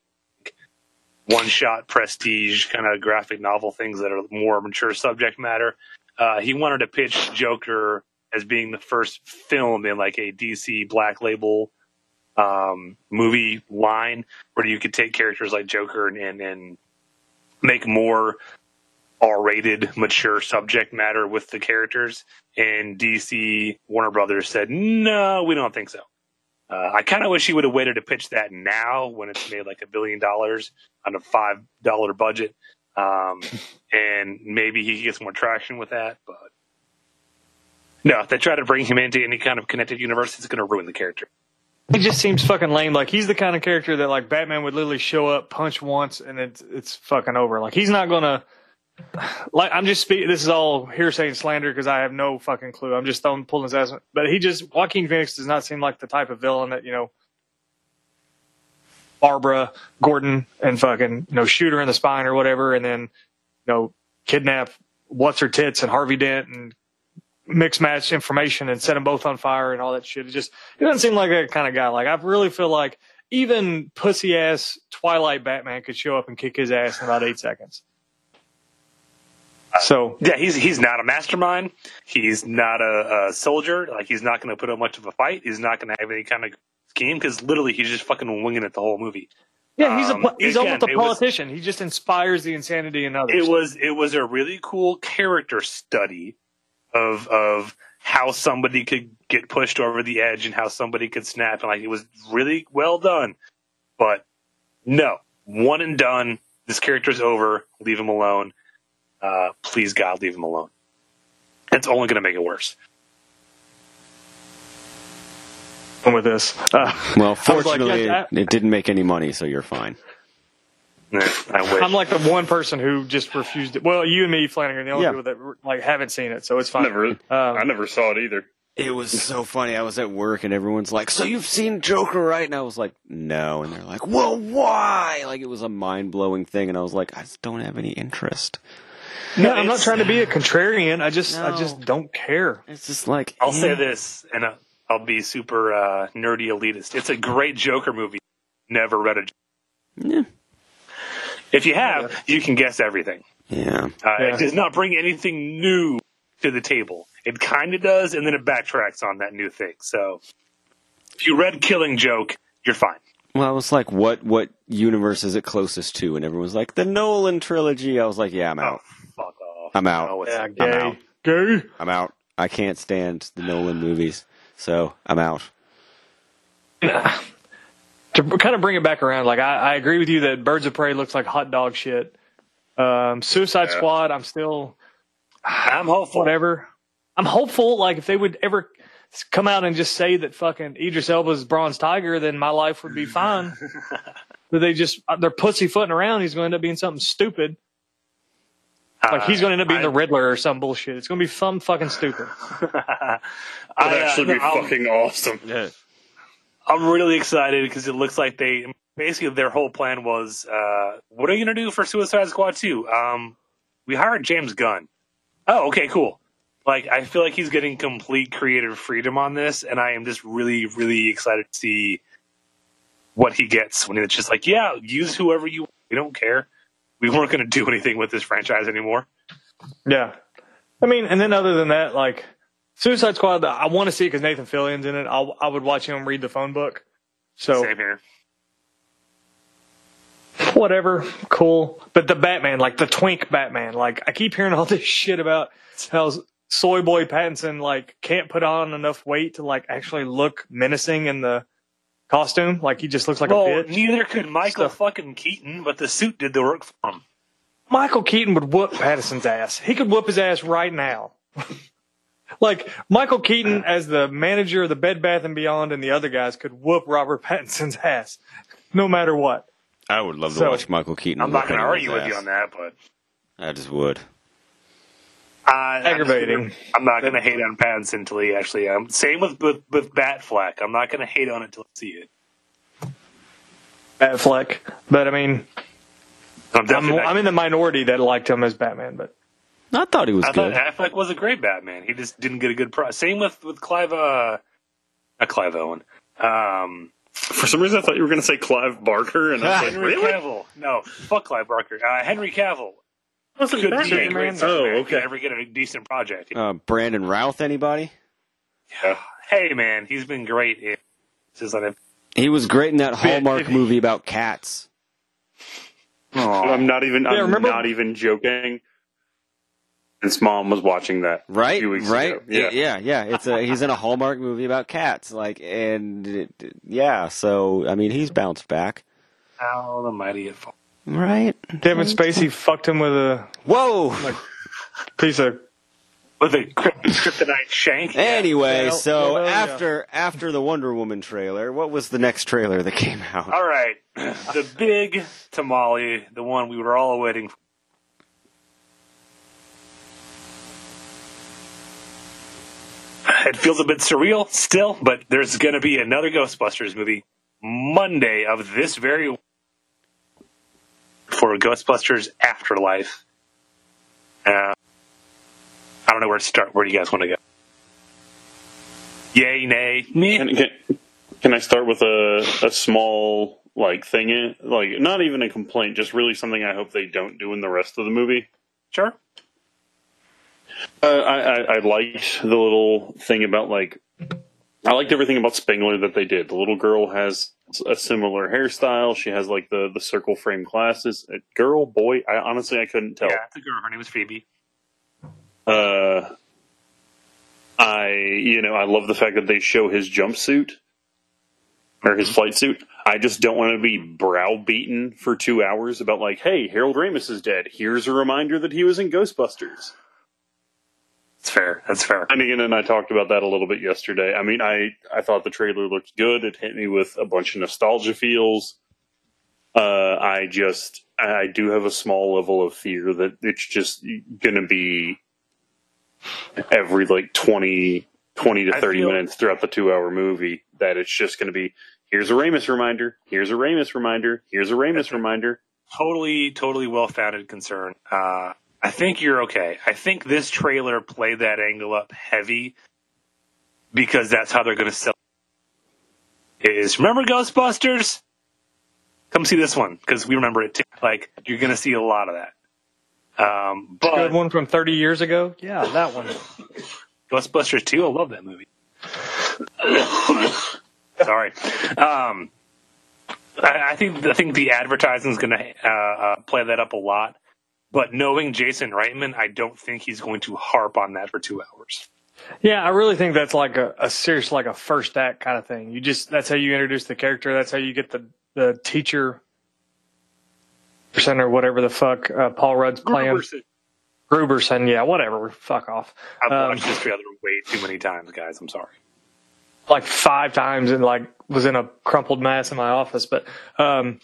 one shot prestige kind of graphic novel things that are more mature subject matter. Uh, he wanted to pitch Joker as being the first film in like a DC Black Label um, movie line where you could take characters like Joker and, and, and make more R-rated, mature subject matter with the characters. And DC Warner Brothers said, no, we don't think so. Uh, I kind of wish he would have waited to pitch that now when it's made like a billion dollars on a five dollar budget, um, and maybe he gets more traction with that. But no, if they try to bring him into any kind of connected universe, it's going to ruin the character. He just seems fucking lame. Like he's the kind of character that like Batman would literally show up, punch once, and it's it's fucking over. Like he's not gonna. Like I'm just speaking. This is all hearsay and slander because I have no fucking clue. I'm just throwing pulling his ass. But he just Joaquin Phoenix does not seem like the type of villain that you know. Barbara Gordon and fucking you know shoot her in the spine or whatever, and then you know kidnap what's her tits and Harvey Dent and mix match information and set them both on fire and all that shit. It just it doesn't seem like that kind of guy. Like I really feel like even pussy ass Twilight Batman could show up and kick his ass in about eight seconds. So Yeah, he's he's not a mastermind. He's not a, a soldier. Like he's not going to put up much of a fight. He's not going to have any kind of scheme because literally he's just fucking winging it the whole movie. yeah, he's Um, a he's again, almost a it was- politician. he just inspires the insanity in others. It was it was a really cool character study of of how somebody could get pushed over the edge and how somebody could snap and like it was really well done. But no, one and done. This character's over. Leave him alone. Uh, please God, leave him alone. It's only going to make it worse. With this. Uh, Well, I was like, fortunately, yeah, it didn't make any money, so you're fine. I wish. I'm like the one person who just refused it. Well, you and me, Flanagan, are the only Yeah. people that like haven't seen it, so it's fine. Never, Um, I never saw it either. It was so funny. I was at work and everyone's like, "So you've seen Joker, right?" And I was like, "No." And they're like, "Well, why?" Like it was a mind blowing thing, and I was like, "I just don't have any interest." No, I'm not trying to be a contrarian. I just, I just don't care. It's just like I'll say this, and uh, I'll be super uh, nerdy elitist. It's a great Joker movie. Never read a. Yeah. If you have, you can guess everything. Yeah. Uh, Yeah. It does not bring anything new to the table. It kind of does, and then it backtracks on that new thing. So, if you read Killing Joke, you're fine. Well, I was like, "What? What universe is it closest to?" And everyone's like, "The Nolan trilogy." I was like, "Yeah, I'm Oh, out. fuck off. I'm out. No, it's- Yeah, I'm out. gay. I'm out. I can't stand the Nolan movies, so I'm out." To kind of bring it back around, like I, I agree with you that Birds of Prey looks like hot dog shit. Um, Suicide Yeah. Squad, I'm still I'm hopeful. whatever. I'm hopeful. Like if they would ever come out and just say that fucking Idris Elba's Bronze Tiger, then my life would be fine. but they just they're pussyfooting around. He's going to end up being something stupid. Like he's going to end up being I- the Riddler or some bullshit. It's going to be some fucking stupid. I, That'd uh, actually be I'm- fucking awesome. I'm really excited because it looks like they basically their whole plan was, uh, what are you gonna do for Suicide Squad 2? Um, we hired James Gunn. Oh, okay, cool. Like I feel like he's getting complete creative freedom on this, and I am just really, really excited to see what he gets when it's just like, yeah, use whoever you. We don't care. We weren't gonna do anything with this franchise anymore. Yeah. I mean, and then other than that, like Suicide Squad, I want to see it because Nathan Fillion's in it. I'll, I would watch him read the phone book. So Same here. whatever, cool. But the Batman, like the twink Batman, like I keep hearing all this shit about how Soy Boy Pattinson like can't put on enough weight to like actually look menacing in the costume. Like he just looks like well, a bitch. neither could Michael Stuff. fucking Keaton, but the suit did the work for him. Michael Keaton would whoop Pattinson's ass. He could whoop his ass right now. like Michael Keaton as the manager of the Bed Bath and Beyond and the other guys could whoop Robert Pattinson's ass, no matter what. I would love to So, watch Michael Keaton. I'm not going to his argue with you on that, but I just would. Uh, I'm Aggravating. I'm not going to hate on Pattinson until he actually. Um, same with with, with Batfleck. I'm not going to hate on it until I see it. Batfleck, but I mean, I'm I'm, I'm in the minority that liked him as Batman. But I thought he was I thought good. Affleck was a great Batman. He just didn't get a good price. Same with with Clive. Uh, not Clive Owen. Um, For some reason, I thought you were going to say Clive Barker, and I was like, Henry really? Cavill. No, fuck Clive Barker. Uh, Henry Cavill. Wasn't Could be a great Oh, okay. Could never get a decent project. Uh, Brandon Routh, anybody? Yeah. Hey, man, he's been great. In, just like, He was great in that Hallmark movie about cats. I'm not even. I'm remember- not even joking. His mom was watching that a Right, few weeks right, ago. yeah, yeah, yeah. It's a he's in a Hallmark movie about cats, like, and it, yeah. So I mean, he's bounced back, how the mighty have fallen. Right? Kevin Spacey fucked him with a Whoa. piece of. With a kryptonite shank. Anyway, Yeah, so well, yeah. after after the Wonder Woman trailer, what was the next trailer that came out? All right, the big tamale, the one we were all waiting for. It feels a bit surreal still, but there's going to be another Ghostbusters movie Monday of this very for Ghostbusters Afterlife. Uh, I don't know where to start. Where do you guys want to go? Yay, nay, meh. Can, can, can I start with a a small like thing? in- Like not even a complaint, just really something I hope they don't do in the rest of the movie. Sure. Uh, I, I I liked the little thing about like I liked everything about Spengler that they did. The little girl has a similar hairstyle. She has like the the circle frame glasses. A girl, boy, I honestly I couldn't tell. Yeah, it's a girl. Her name was Phoebe. Uh, I you know I love the fact that they show his jumpsuit or his flight suit. I just don't want to be browbeaten for two hours about like, hey, Harold Ramis is dead. Here's a reminder that he was in Ghostbusters. That's fair. That's fair. And again, and I talked about that a little bit yesterday. I mean, I I thought the trailer looked good. It hit me with a bunch of nostalgia feels. Uh, I just I do have a small level of fear that it's just going to be every like 20, 20 to thirty feel- minutes throughout the two hour movie that it's just going to be here's a Ramis reminder, here's a Ramis reminder, here's a Ramis reminder. Totally, totally well founded concern. Uh, I think you're okay. I think this trailer played that angle up heavy because that's how they're going to sell. Is remember Ghostbusters? Come see this one because we remember it too. Like you're going to see a lot of that. Um, but Good one from 30 years ago. Yeah, that one. Ghostbusters 2, I love that movie. Sorry. Um, I, I think I think the advertising is going to uh, uh, play that up a lot. But knowing Jason Reitman, I don't think he's going to harp on that for two hours. Yeah, I really think that's like a, a serious, like a first act kind of thing. You just that's how you introduce the character. That's how you get the the teacher percent or whatever the fuck uh, Paul Rudd's playing. Grooberson. Grooberson, yeah, whatever. Fuck off. I've Um, watched this trailer way too many times, guys. I'm sorry. like five times and like was in a crumpled mass in my office. But um,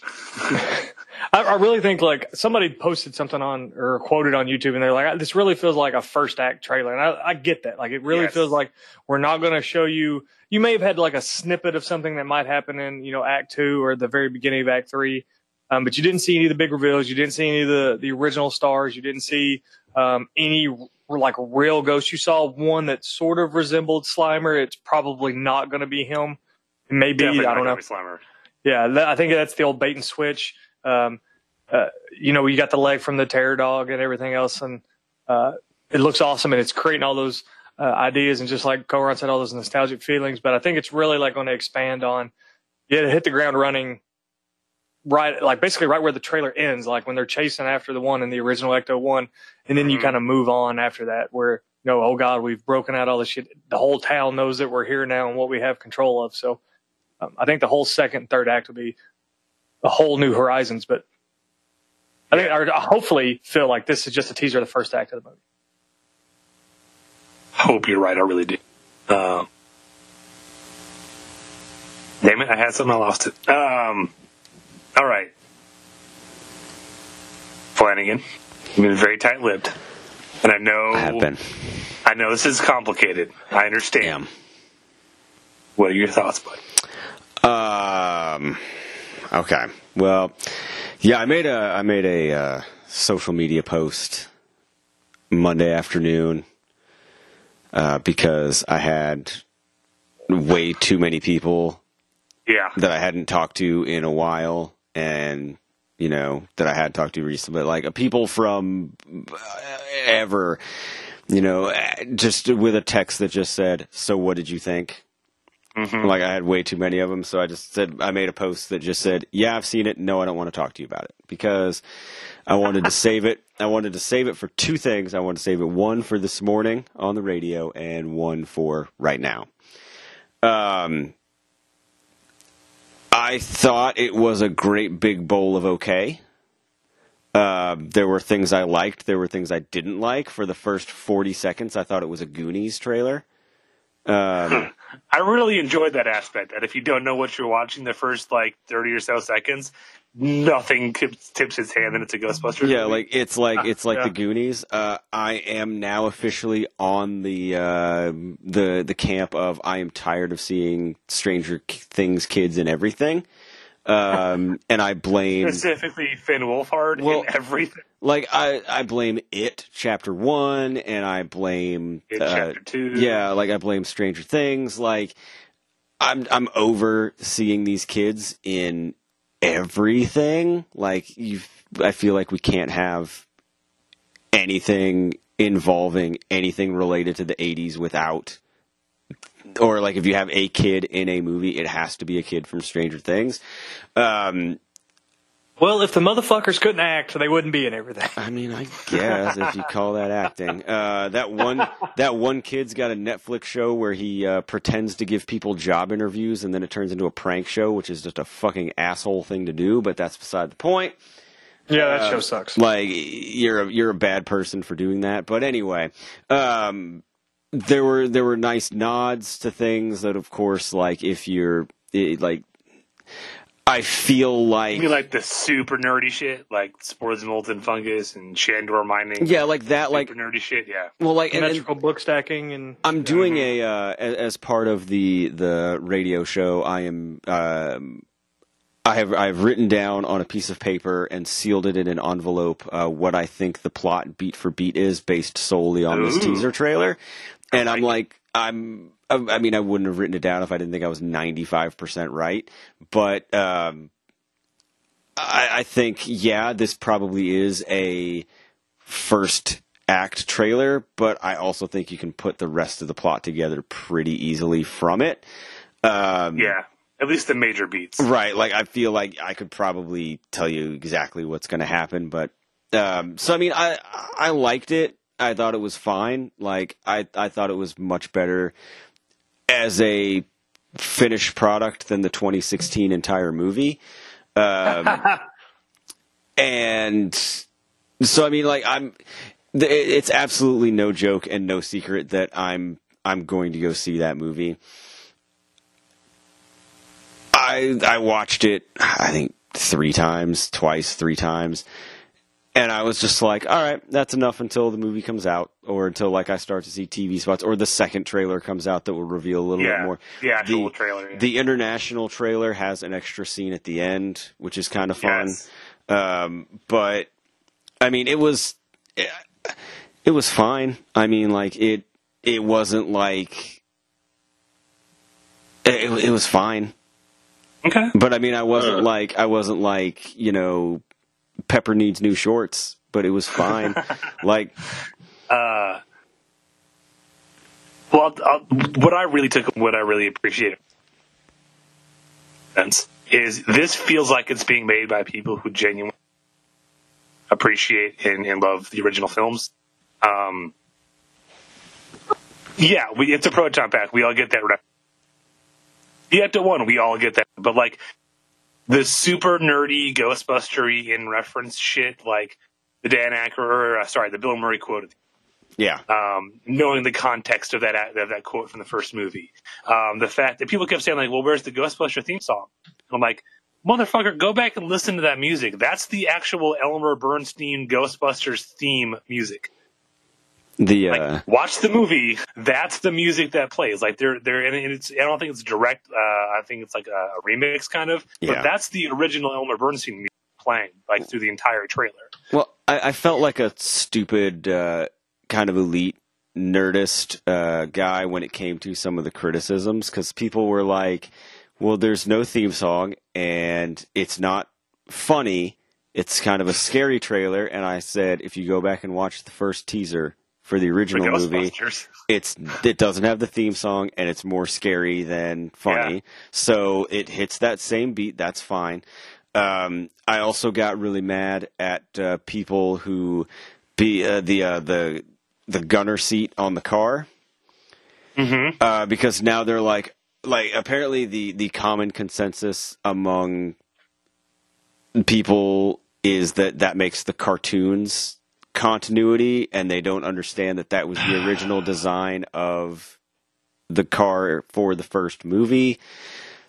I, I really think like somebody posted something on or quoted on YouTube and they're like, this really feels like a first act trailer. And I, I get that. Like it really Yes. feels like we're not going to show you. You may have had like a snippet of something that might happen in you know Act Two or the very beginning of Act Three. Um, but you didn't see any of the big reveals. You didn't see any of the, the original stars. You didn't see um, any like real ghosts. You saw one that sort of resembled Slimer. It's probably not going to be him. Maybe I don't know. Slimer. Yeah, that, I think that's the old bait and switch. Um, uh, you know, you got the leg from the terror dog and everything else, and uh, it looks awesome, and it's creating all those uh, ideas and just like Koran said, all those nostalgic feelings. But I think it's really like going to expand on. Yeah, to hit the ground running. Right, like basically right where the trailer ends, like when they're chasing after the one in the original Ecto one, and then you Mhm. kind of move on after that, where you know, oh God, we've broken out all the shit. The whole town knows that we're here now and what we have control of. So, um, I think the whole second, and third act will be a whole new horizons. But I think, or I hopefully, feel like this is just a teaser of the first act of the movie. I hope you're right. I really do. Um, damn it! I had something. I lost it. Um, all right, Flanagan, you've been very tight-lipped, and I know I have been. I know this is complicated. I understand. What are your thoughts, bud? Um. Okay. Well, yeah, I made a I made a uh, social media post Monday afternoon uh, because I had way too many people Yeah, that I hadn't talked to in a while, and you know that I had talked to recently, but like uh, people from uh, ever you know, eh, just with a text that just said, "So what did you think?" Mm-hmm. Like I had way too many of them, so I just said I made a post that just said, "Yeah, I've seen it. No, I don't want to talk to you about it because I wanted to save it. I wanted to save it for two things. I wanted to save it one for this morning on the radio and one for right now." Um, I thought it was a great big bowl of okay. Uh, there were things I liked. There were things I didn't like. For the first forty seconds, I thought it was a Goonies trailer. Um, I really enjoyed that aspect. That if you don't know what you're watching, the first like thirty or so seconds, nothing tips, tips its hand, and it's a Ghostbusters. yeah, movie. like it's like it's like Yeah. the Goonies. Uh, I am now officially on the uh, the the camp of I am tired of seeing Stranger Things kids and everything, um, and I blame specifically Finn Wolfhard Well, and everything. like I I blame it chapter one, and I blame In uh, chapter two, Yeah, like I blame Stranger Things. Like I'm I'm over seeing these kids in everything. Like you, I feel like we can't have anything involving anything related to the '80s without. Or like if you have a kid in a movie, it has to be a kid from Stranger Things. Um, Well, if the motherfuckers couldn't act, they wouldn't be in everything. I mean, I guess if you call that acting. Uh, that one, that one kid's got a Netflix show where he uh, pretends to give people job interviews, and then it turns into a prank show, which is just a fucking asshole thing to do. But that's beside the point. Yeah, that Uh, show sucks. Like you're a, you're a bad person for doing that. But anyway, um, there were there were nice nods to things that, of course, like if you're it, like. I feel like You mean like the super nerdy shit, like spores molten fungus and Shandor mining? yeah, like that, like super nerdy shit. Yeah. well, like and- and- Symmetrical book stacking and I'm doing a uh, as, as part of the the radio show. I am um, I have I've written down on a piece of paper and sealed it in an envelope uh, what I think the plot beat for beat is based solely on this teaser trailer, and I'm like I'm. I I mean, I wouldn't have written it down if I didn't think I was 95% right. But um, I, I think, yeah, this probably is a first act trailer, but I also think you can put the rest of the plot together pretty easily from it. Um, Yeah. At least the major beats. Right. Like, I feel like I could probably tell you exactly what's going to happen, but, um, so I mean, I, I liked it. I thought it was fine. Like, I, I thought it was much better as a finished product than the 2016 entire movie. Um, and so, I mean, like, I'm, it's absolutely no joke and no secret that I'm, I'm going to go see that movie. I I watched it I think three times, twice, three times. And I was just like, all right, that's enough until the movie comes out, or until like I start to see TV spots, or the second trailer comes out that will reveal a little Yeah. bit more. The actual the, trailer. Yeah. The international trailer has an extra scene at the end, which is kind of fun. Yes. Um, but I mean, it was it, it was fine. I mean, like it it wasn't like it, it was fine. Okay. But I mean, I wasn't Uh. like I wasn't like you know, Pepper needs new shorts, but it was fine. like Uh, well, what I really took, what I really appreciated, is this feels like it's being made by people who genuinely appreciate and, and love the original films. Um, yeah, we, it's a proton pack. We all get that. Right. Yeah, to one, we all get that. But like the super nerdy Ghostbustery in reference shit, like the Dan or, uh, sorry, the Bill Murray quote yeah, um, knowing the context of that of that quote from the first movie. Um, the fact that people kept saying like, "Well, where's the Ghostbuster theme song?" And I'm like, "Motherfucker, go back and listen to that music. That's the actual Elmer Bernstein Ghostbusters theme music. The Like, uh, watch the movie. That's the music that plays. Like, they're they're and it's. I don't think it's direct. Uh, I think it's like a, remix kind of. Yeah. But that's the original Elmer Bernstein music playing like through the entire trailer. well, I, I felt like a stupid uh, kind of elite nerdist uh, guy when it came to some of the criticisms because people were like, "Well, there's no theme song and it's not funny." It's kind of a scary trailer, and I said, if you go back and watch the first teaser for the The original movie. It's it doesn't have the theme song and it's more scary than funny. Yeah. So it hits that same beat. That's fine. Um, I also got really mad at uh, people who be uh, the uh, the the gunner seat on the car Mm-hmm. uh, because now they're like like apparently the the common consensus among people is that that makes the cartoons continuity and they don't understand that that was the original design of the car for the first movie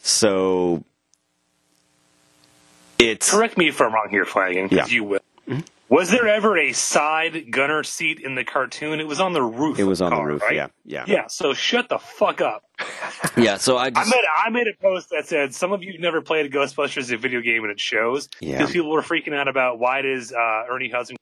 so it's Correct me if I'm wrong here, Flagon, because Yeah. you will. Was there ever a side gunner seat in the cartoon? It was on the roof. it was of on the the roof right? yeah yeah Yeah. So shut the fuck up. yeah so i I made I made a post that said some of you never played Ghostbusters as a video game and it shows Yeah. because people were freaking out about why does uh, Ernie Hudson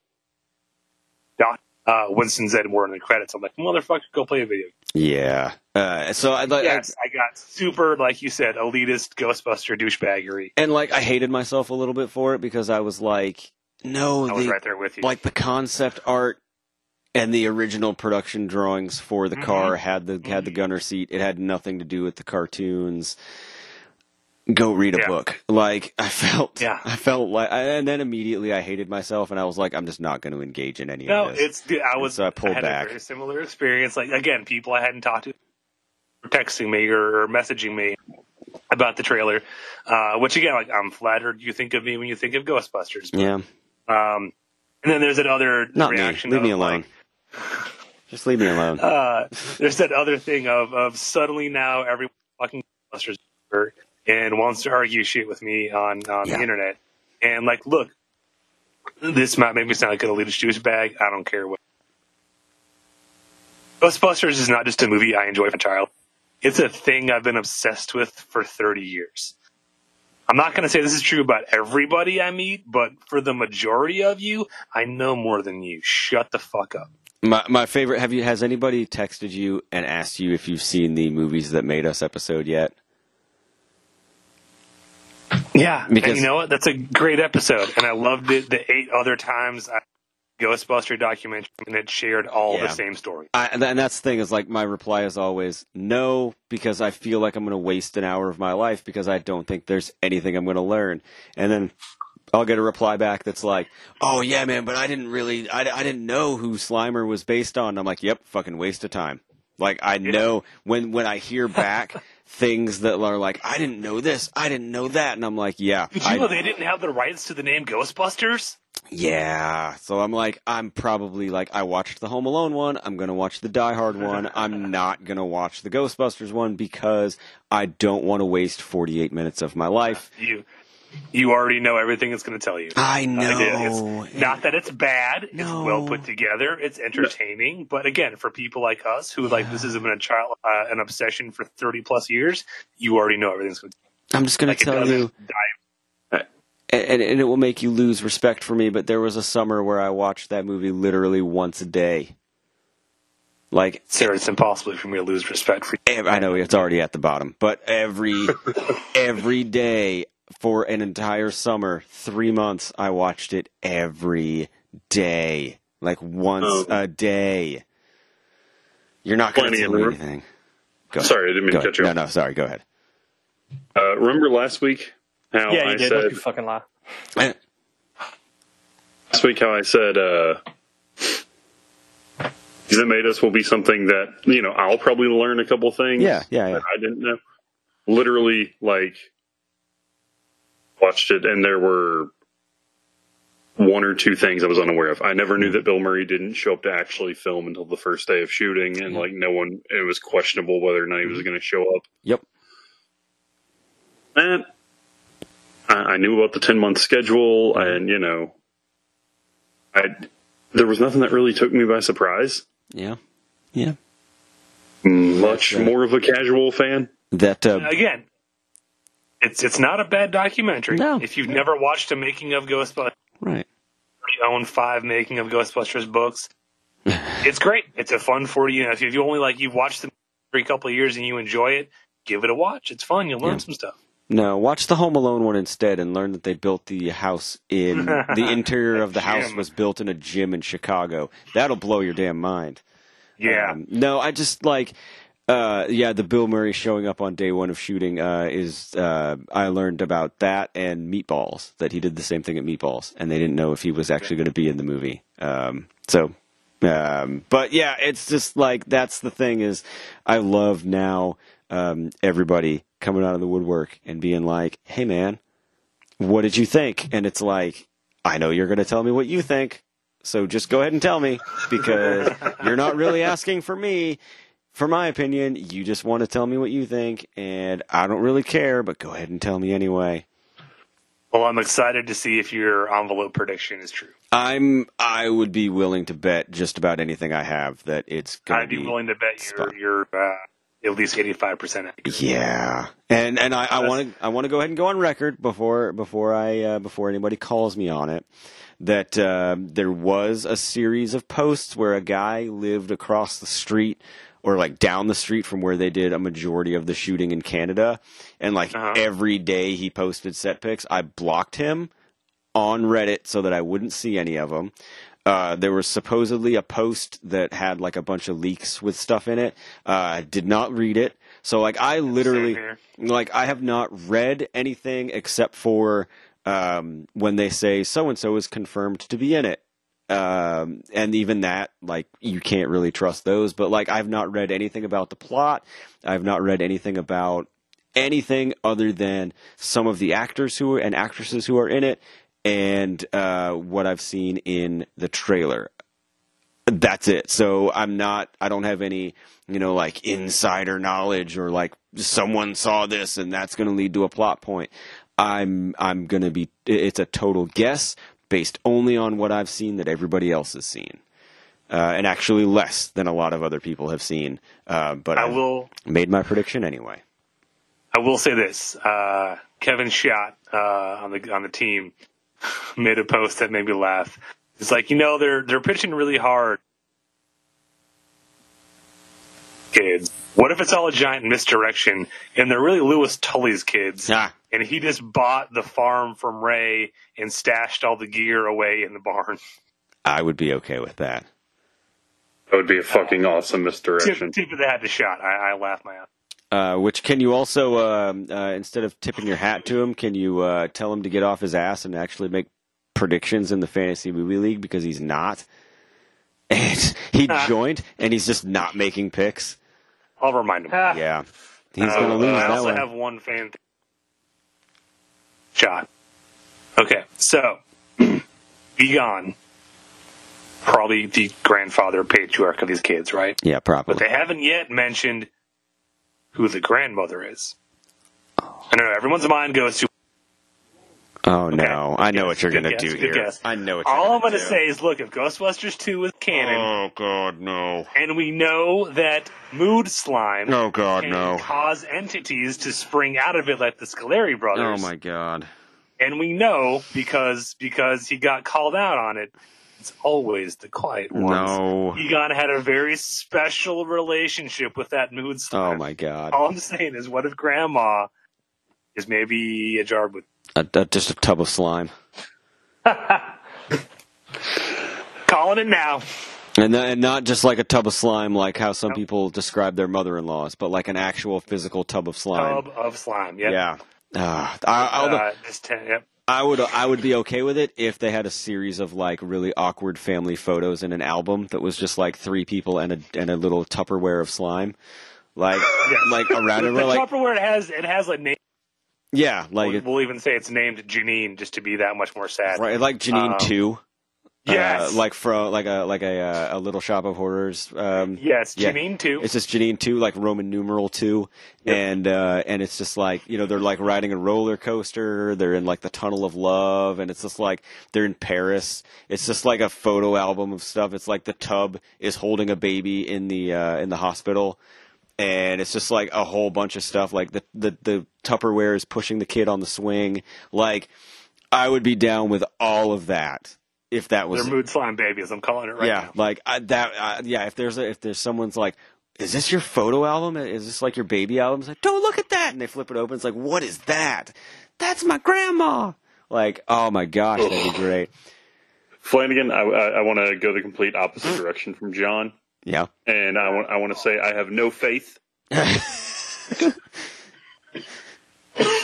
Doc uh, Winston Zeddemore in the credits. I'm like motherfucker, go play a video. yeah uh, so i like Yes, I got super like you said elitist Ghostbuster douchebaggery. and like I hated myself a little bit for it because I was like, no, I was the, right there with you. like the concept art and the original production drawings for the Mm-hmm. car had the had the gunner seat. It had nothing to do with the cartoons. Go read a Yeah. book. Like I felt, Yeah. I felt like, and then immediately I hated myself, and I was like, I'm just not going to engage in any No, of this. it's dude, I And was so I pulled had back. a very similar experience. Like again, people I hadn't talked to were texting me or, messaging me about the trailer. Uh, which again, like I'm flattered you think of me when you think of Ghostbusters. yeah, Um, and then there's that other not me. reaction. Leave me alone. like, Just leave me alone. uh, there's that other thing of of suddenly now everyone fucking Ghostbusters and wants to argue shit with me on on Yeah. the internet. And like, look, this might make me sound like an elitist douchebag. I don't care what. Ghostbusters is not just a movie I enjoy from child. It's a thing I've been obsessed with for 30 years. I'm not going to say this is true about everybody I meet, but for the majority of you, I know more than you. Shut the fuck up. My my favorite. Have you? Has anybody texted you and asked you if you've seen the movies that made us episode yet? Yeah, Because- and you know what? That's a great episode, and I loved it. The eight other times I Ghostbuster documentary, and it shared all Yeah. the same story. I, and that's the thing is like my reply is always no because I feel like I'm going to waste an hour of my life because I don't think there's anything I'm going to learn. And then I'll get a reply back that's like, "Oh yeah, man, but I didn't really, I, I didn't know who Slimer was based on." I'm like, "Yep, fucking waste of time." Like I know when when I hear back things that are like, "I didn't know this, I didn't know that," and I'm like, "Yeah, Did you I- know they didn't have the rights to the name Ghostbusters? yeah. So I'm like, I'm probably like, I watched the Home Alone one. I'm going to watch the Die Hard one. I'm not going to watch the Ghostbusters one because I don't want to waste 48 minutes of my life. You, you already know everything it's going to tell you. I Uh, know. it's not that it's bad. No. It's well put together. It's entertaining. But again, for people like us who like this has been a child, uh, an obsession for thirty plus years, you already know everything's going to I'm just going like to it tell doesn't you, dive. and, and it will make you lose respect for me, but there was a summer where I watched that movie literally once a day. Like, Sarah, it's impossible for me to lose respect for you. I know it's already at the bottom, but every every day for an entire summer, three months, I watched it every day, like once Oh. a day. You're not going to Plenty tell of me room. anything. Go Sorry, I didn't mean Go to cut you No, no, sorry. Go ahead. Uh, remember last week how Yeah, you I did. Don't said you fucking lie. Eh, last week how I said uh, that made us will be something that you know I'll probably learn a couple things. Yeah, yeah, yeah. that I didn't know. Literally, like watched it, and there were one or two things I was unaware of. I never knew that Bill Murray didn't show up to actually film until the first day of shooting, and like no one, it was questionable whether or not he was going to show up. Yep. And I, I knew about the ten month schedule, and you know, I there was nothing that really took me by surprise. Yeah. Yeah. Much That's, uh, more of a casual fan. That uh, Again, it's it's not a bad documentary. No. If you've never watched a making of Ghostbusters, right. you own five making of Ghostbusters books. it's great. It's a fun for you. know, if you only like you've watched them every couple of years and you enjoy it, give it a watch. It's fun. You'll learn Yeah. some stuff. No, watch the Home Alone one instead and learn that they built the house in the interior of the house was built in a gym in Chicago. That'll blow your damn mind. Yeah. Um, no, I just like, uh, yeah, the Bill Murray showing up on day one of shooting uh, is. Uh, I learned about that and Meatballs that he did the same thing at Meatballs, and they didn't know if he was actually going to be in the movie. Um, so, um, but yeah, it's just like that's the thing is, I love now um, everybody coming out of the woodwork and being like, "Hey, man, what did you think?" And it's like, I know you're going to tell me what you think. So just go ahead and tell me because you're not really asking for me, for my opinion. You just want to tell me what you think, and I don't really care, but go ahead and tell me anyway. Well, I'm excited to see if your envelope prediction is true. I'm I would be willing to bet just about anything I have that it's going I'd to be be. willing to bet you're, spot. you're uh, at least 85% Yeah, and and I I want to I want to go ahead and go on record before before I uh, before anybody calls me on it that uh, there was a series of posts where a guy lived across the street or like down the street from where they did a majority of the shooting in Canada, and like Uh-huh. every day he posted set pics. I blocked him on Reddit so that I wouldn't see any of them. Uh, there was supposedly a post that had like a bunch of leaks with stuff in it. Uh, I did not read it. So like I literally like I have not read anything except for um, when they say so and so is confirmed to be in it. Um, and even that, like, you can't really trust those. But like, I've not read anything about the plot. I've not read anything about anything other than some of the actors who and actresses who are in it, and uh, what I've seen in the trailer. That's it. So I'm not. I don't have any, you know, like insider knowledge or like someone saw this and that's going to lead to a plot point. I'm I'm going to be. It's a total guess based only on what I've seen that everybody else has seen, uh, and actually less than a lot of other people have seen. Uh, but I I've will made my prediction anyway. I will say this: uh, Kevin Schott uh, on the on the team made a post that made me laugh. It's like you know they're they're pitching really hard. Kids, what if it's all a giant misdirection and they're really Louis Tully's kids? Ah. And he just bought the farm from Ray and stashed all the gear away in the barn. I would be okay with that. That would be a fucking awesome misdirection. tip of the hat to Schott. I, I laugh my ass. Uh, which can you also, um, uh, instead of tipping your hat to him, can you uh, tell him to get off his ass and actually make predictions in the fantasy movie league because he's not. And he joined, and he's just not making picks. I'll remind him. Yeah, he's Uh, gonna lose I that also one. have one fan. Th- Shot. Okay, so Egon, probably the grandfather patriarch of these kids, right? yeah, probably. But they haven't yet mentioned who the grandmother is. I don't know. Everyone's mind goes to. Oh no, I know what you're gonna guess, do here. guess. I know what. You're All I'm gonna do. say is, look, if Ghostbusters 2 is canon, Oh God, no! and we know that mood slime Oh God, can no! cause entities to spring out of it like the Scoleri brothers. Oh my God! and we know because because he got called out on it. It's always the quiet ones. No! Egon had a very special relationship with that mood oh, slime. Oh my God! All I'm saying is, what if Grandma is maybe a jar with A, a, just a tub of slime, calling it now? and, th- and not just like a tub of slime, like how some people describe their mother-in-laws, but like an actual physical tub of slime. Tub of slime. Yep. Yeah. Ah, I, Uh, ten, yep. I would I would be okay with it if they had a series of like really awkward family photos in an album that was just like three people and a and a little Tupperware of slime, like like around it, the like Tupperware has it has a name. Yeah, like We'll, we'll even say it's named Janine just to be that much more sad. right, like Janine Um, two, Yes. uh, like from like a like a uh, a little shop of horrors. Um, yes, yeah. Janine too. It's just Janine two, like Roman numeral two, and uh, and it's just like you know they're like riding a roller coaster. They're in like the tunnel of love, and it's just like they're in Paris. It's just like a photo album of stuff. It's like the tub is holding a baby in the uh, in the hospital, and it's just like a whole bunch of stuff. Like the the the Tupperware is pushing the kid on the swing. Like I would be down with all of that if that was They're mood slime babies. I'm calling it right yeah, now. like I, that. Uh, yeah, if there's a, if there's someone's like, is this your photo album? Is this like your baby album? It's like, don't look at that, and they flip it open. It's like, what is that? That's my grandma. Like, oh my gosh, that'd be great. Flanagan, I, I, I want to go the complete opposite direction from John. Yeah. and I want I want to say I have no faith.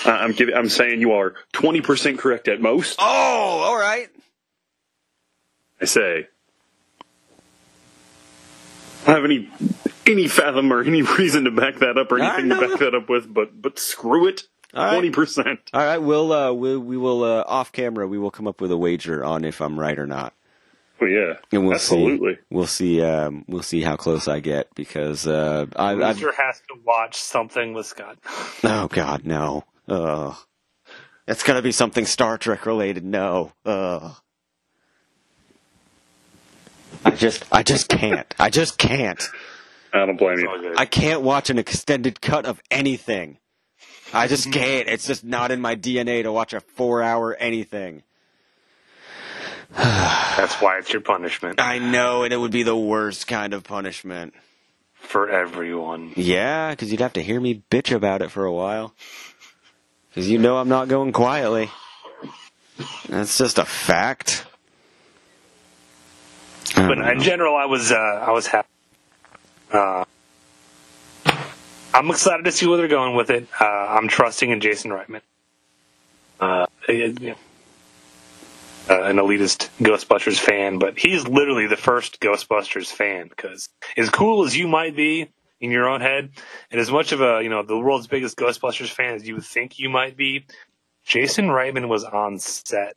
I'm giving. I'm saying you are 20 percent correct at most. Oh, all right. I say. I don't have any any fathom or any reason to back that up or anything to back that up with, but but screw it. Twenty percent. All right, we'll uh, we, we will uh, off camera. We will come up with a wager on if I'm right or not, Well, yeah, and we'll absolutely. see. We'll see. Um, we'll see how close I get because uh, I, I. Has to watch something with Scott. Oh God, no. Ugh. It's gonna be something Star Trek related. No. Ugh. I just, I just can't. I just can't. I don't blame you. I can't watch an extended cut of anything. I just can't. It's just not in my DNA to watch a four-hour anything. That's why it's your punishment I know, and it would be the worst kind of punishment. for everyone. Yeah, because you'd have to hear me bitch about it for a while. Because you know I'm not going quietly. That's just a fact. But in general, I was uh, I was happy. Uh, I'm excited to see where they're going with it. Uh, I'm trusting in Jason Reitman. Uh, uh, an elitist Ghostbusters fan, but he's literally the first Ghostbusters fan. Because as cool as you might be in your own head, and as much of a you know the world's biggest Ghostbusters fan as you would think you might be, Jason Reitman was on set.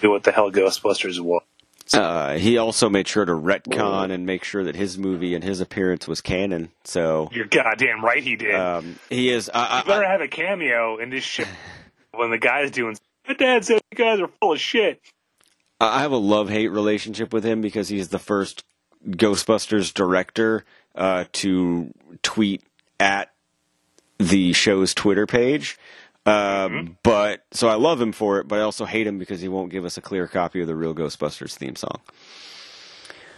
Do what the hell Ghostbusters was. Uh, he also made sure to retcon and make sure that his movie and his appearance was canon. So You're goddamn right he did. um, he is. I, better I, have a cameo in this shit when the guy's doing. My dad said you guys are full of shit. I have a love hate relationship with him because he's the first Ghostbusters director uh, to tweet at the show's Twitter page. Um, But so I love him for it, but I also hate him because he won't give us a clear copy of the real Ghostbusters theme song.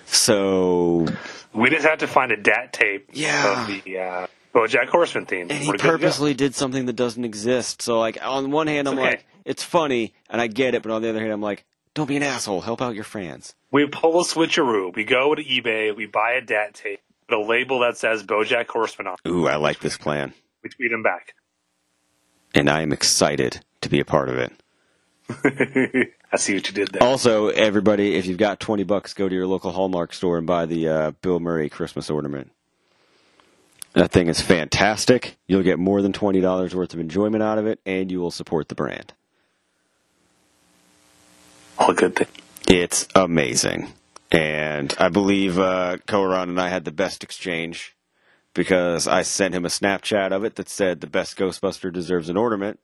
So We just have to find a DAT tape Yeah. of the uh, BoJack Horseman theme. and he We're good to go. purposely did something that doesn't exist. So like on one hand, I'm okay. like, it's funny and I get it, but on the other hand, I'm like, don't be an asshole. Help out your fans. We pull a switcheroo. We go to eBay. We buy a DAT tape. Put a label that says BoJack Horseman on. it. Ooh, I like this plan, We tweet him back. and I am excited to be a part of it. I see what you did there. Also, everybody, if you've got 20 bucks, go to your local Hallmark store and buy the uh, Bill Murray Christmas ornament. That thing is fantastic. You'll get more than $20 worth of enjoyment out of it, and you will support the brand. All good thing. It's amazing. And I believe uh, Koran and I had the best exchange because I sent him a Snapchat of it that said the best Ghostbuster deserves an ornament.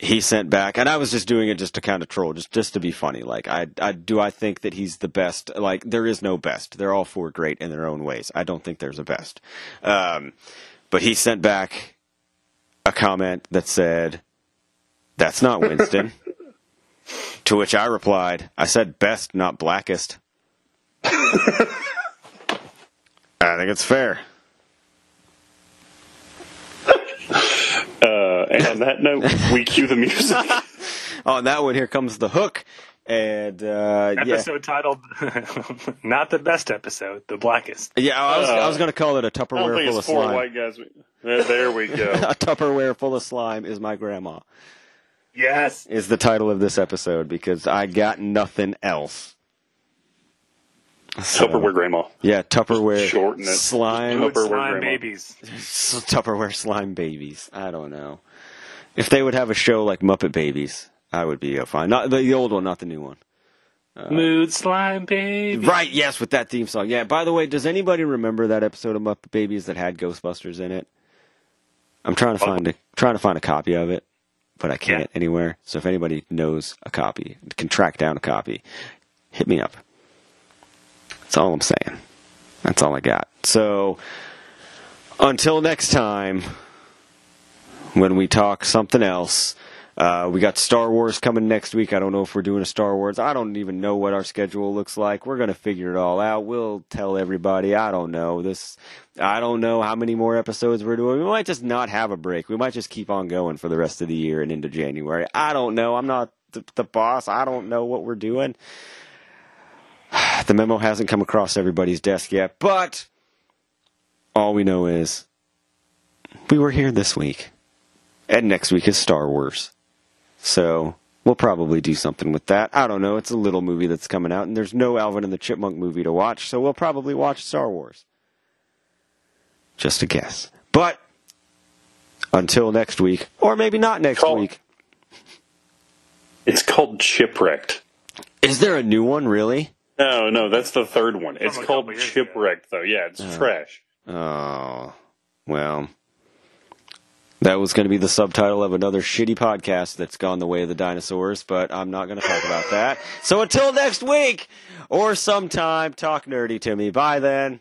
He sent back, and I was just doing it just to kind of troll, just just to be funny. Like, I, I do I think that he's the best? Like, there is no best. They're all four great in their own ways. I don't think there's a best. Um, but he sent back a comment that said, "That's not Winston." To which I replied, I said best, not blackest. I think it's fair. Uh, and on that note, we cue the music. On that one, here comes the hook. And, uh, yeah. Episode titled "Not the best episode, the blackest." Yeah, I was, I was Uh, going to call it a Tupperware full of slime. white guys. There, there we go. a Tupperware full of slime is my grandma, Yes. is the title of this episode because I got nothing else. So- Tupperware grandma. Yeah, Tupperware Shorten it. slime. Tupperware Slime grandma. babies. Tupperware slime babies. I don't know. If they would have a show like Muppet Babies, I would be uh, fine. Not the, the old one, not the new one. Mood slime baby. Right? Yes, with that theme song. Yeah. By the way, does anybody remember that episode of Muppet Babies that had Ghostbusters in it? I'm trying to find a trying to find a copy of it, but I can't Yeah. anywhere. So if anybody knows a copy, can track down a copy, hit me up. That's all I'm saying. That's all I got. So until next time, when we talk something else. Uh, we got Star Wars coming next week. I don't know if we're doing a Star Wars. I don't even know what our schedule looks like. We're gonna figure it all out. We'll tell everybody. I don't know this. I don't know how many more episodes we're doing. We might just not have a break. We might just keep on going for the rest of the year and into January. I don't know. I'm not the, the boss. I don't know what we're doing. The memo hasn't come across everybody's desk yet, but all we know is we were here this week. And next week is Star Wars. So we'll probably do something with that. I don't know. It's a little movie that's coming out, and there's no Alvin and the Chipmunk movie to watch, so we'll probably watch Star Wars. Just a guess. But until next week, or maybe not next Call- week. It's called Chipwrecked. Is there a new one, really? No, no, that's the third one. It's From called couple. Chipwrecked, though. Yeah, it's oh. trash. Oh, well. That was going to be the subtitle of another shitty podcast that's gone the way of the dinosaurs, but I'm not going to talk about that. So until next week, or sometime, talk nerdy to me. Bye then.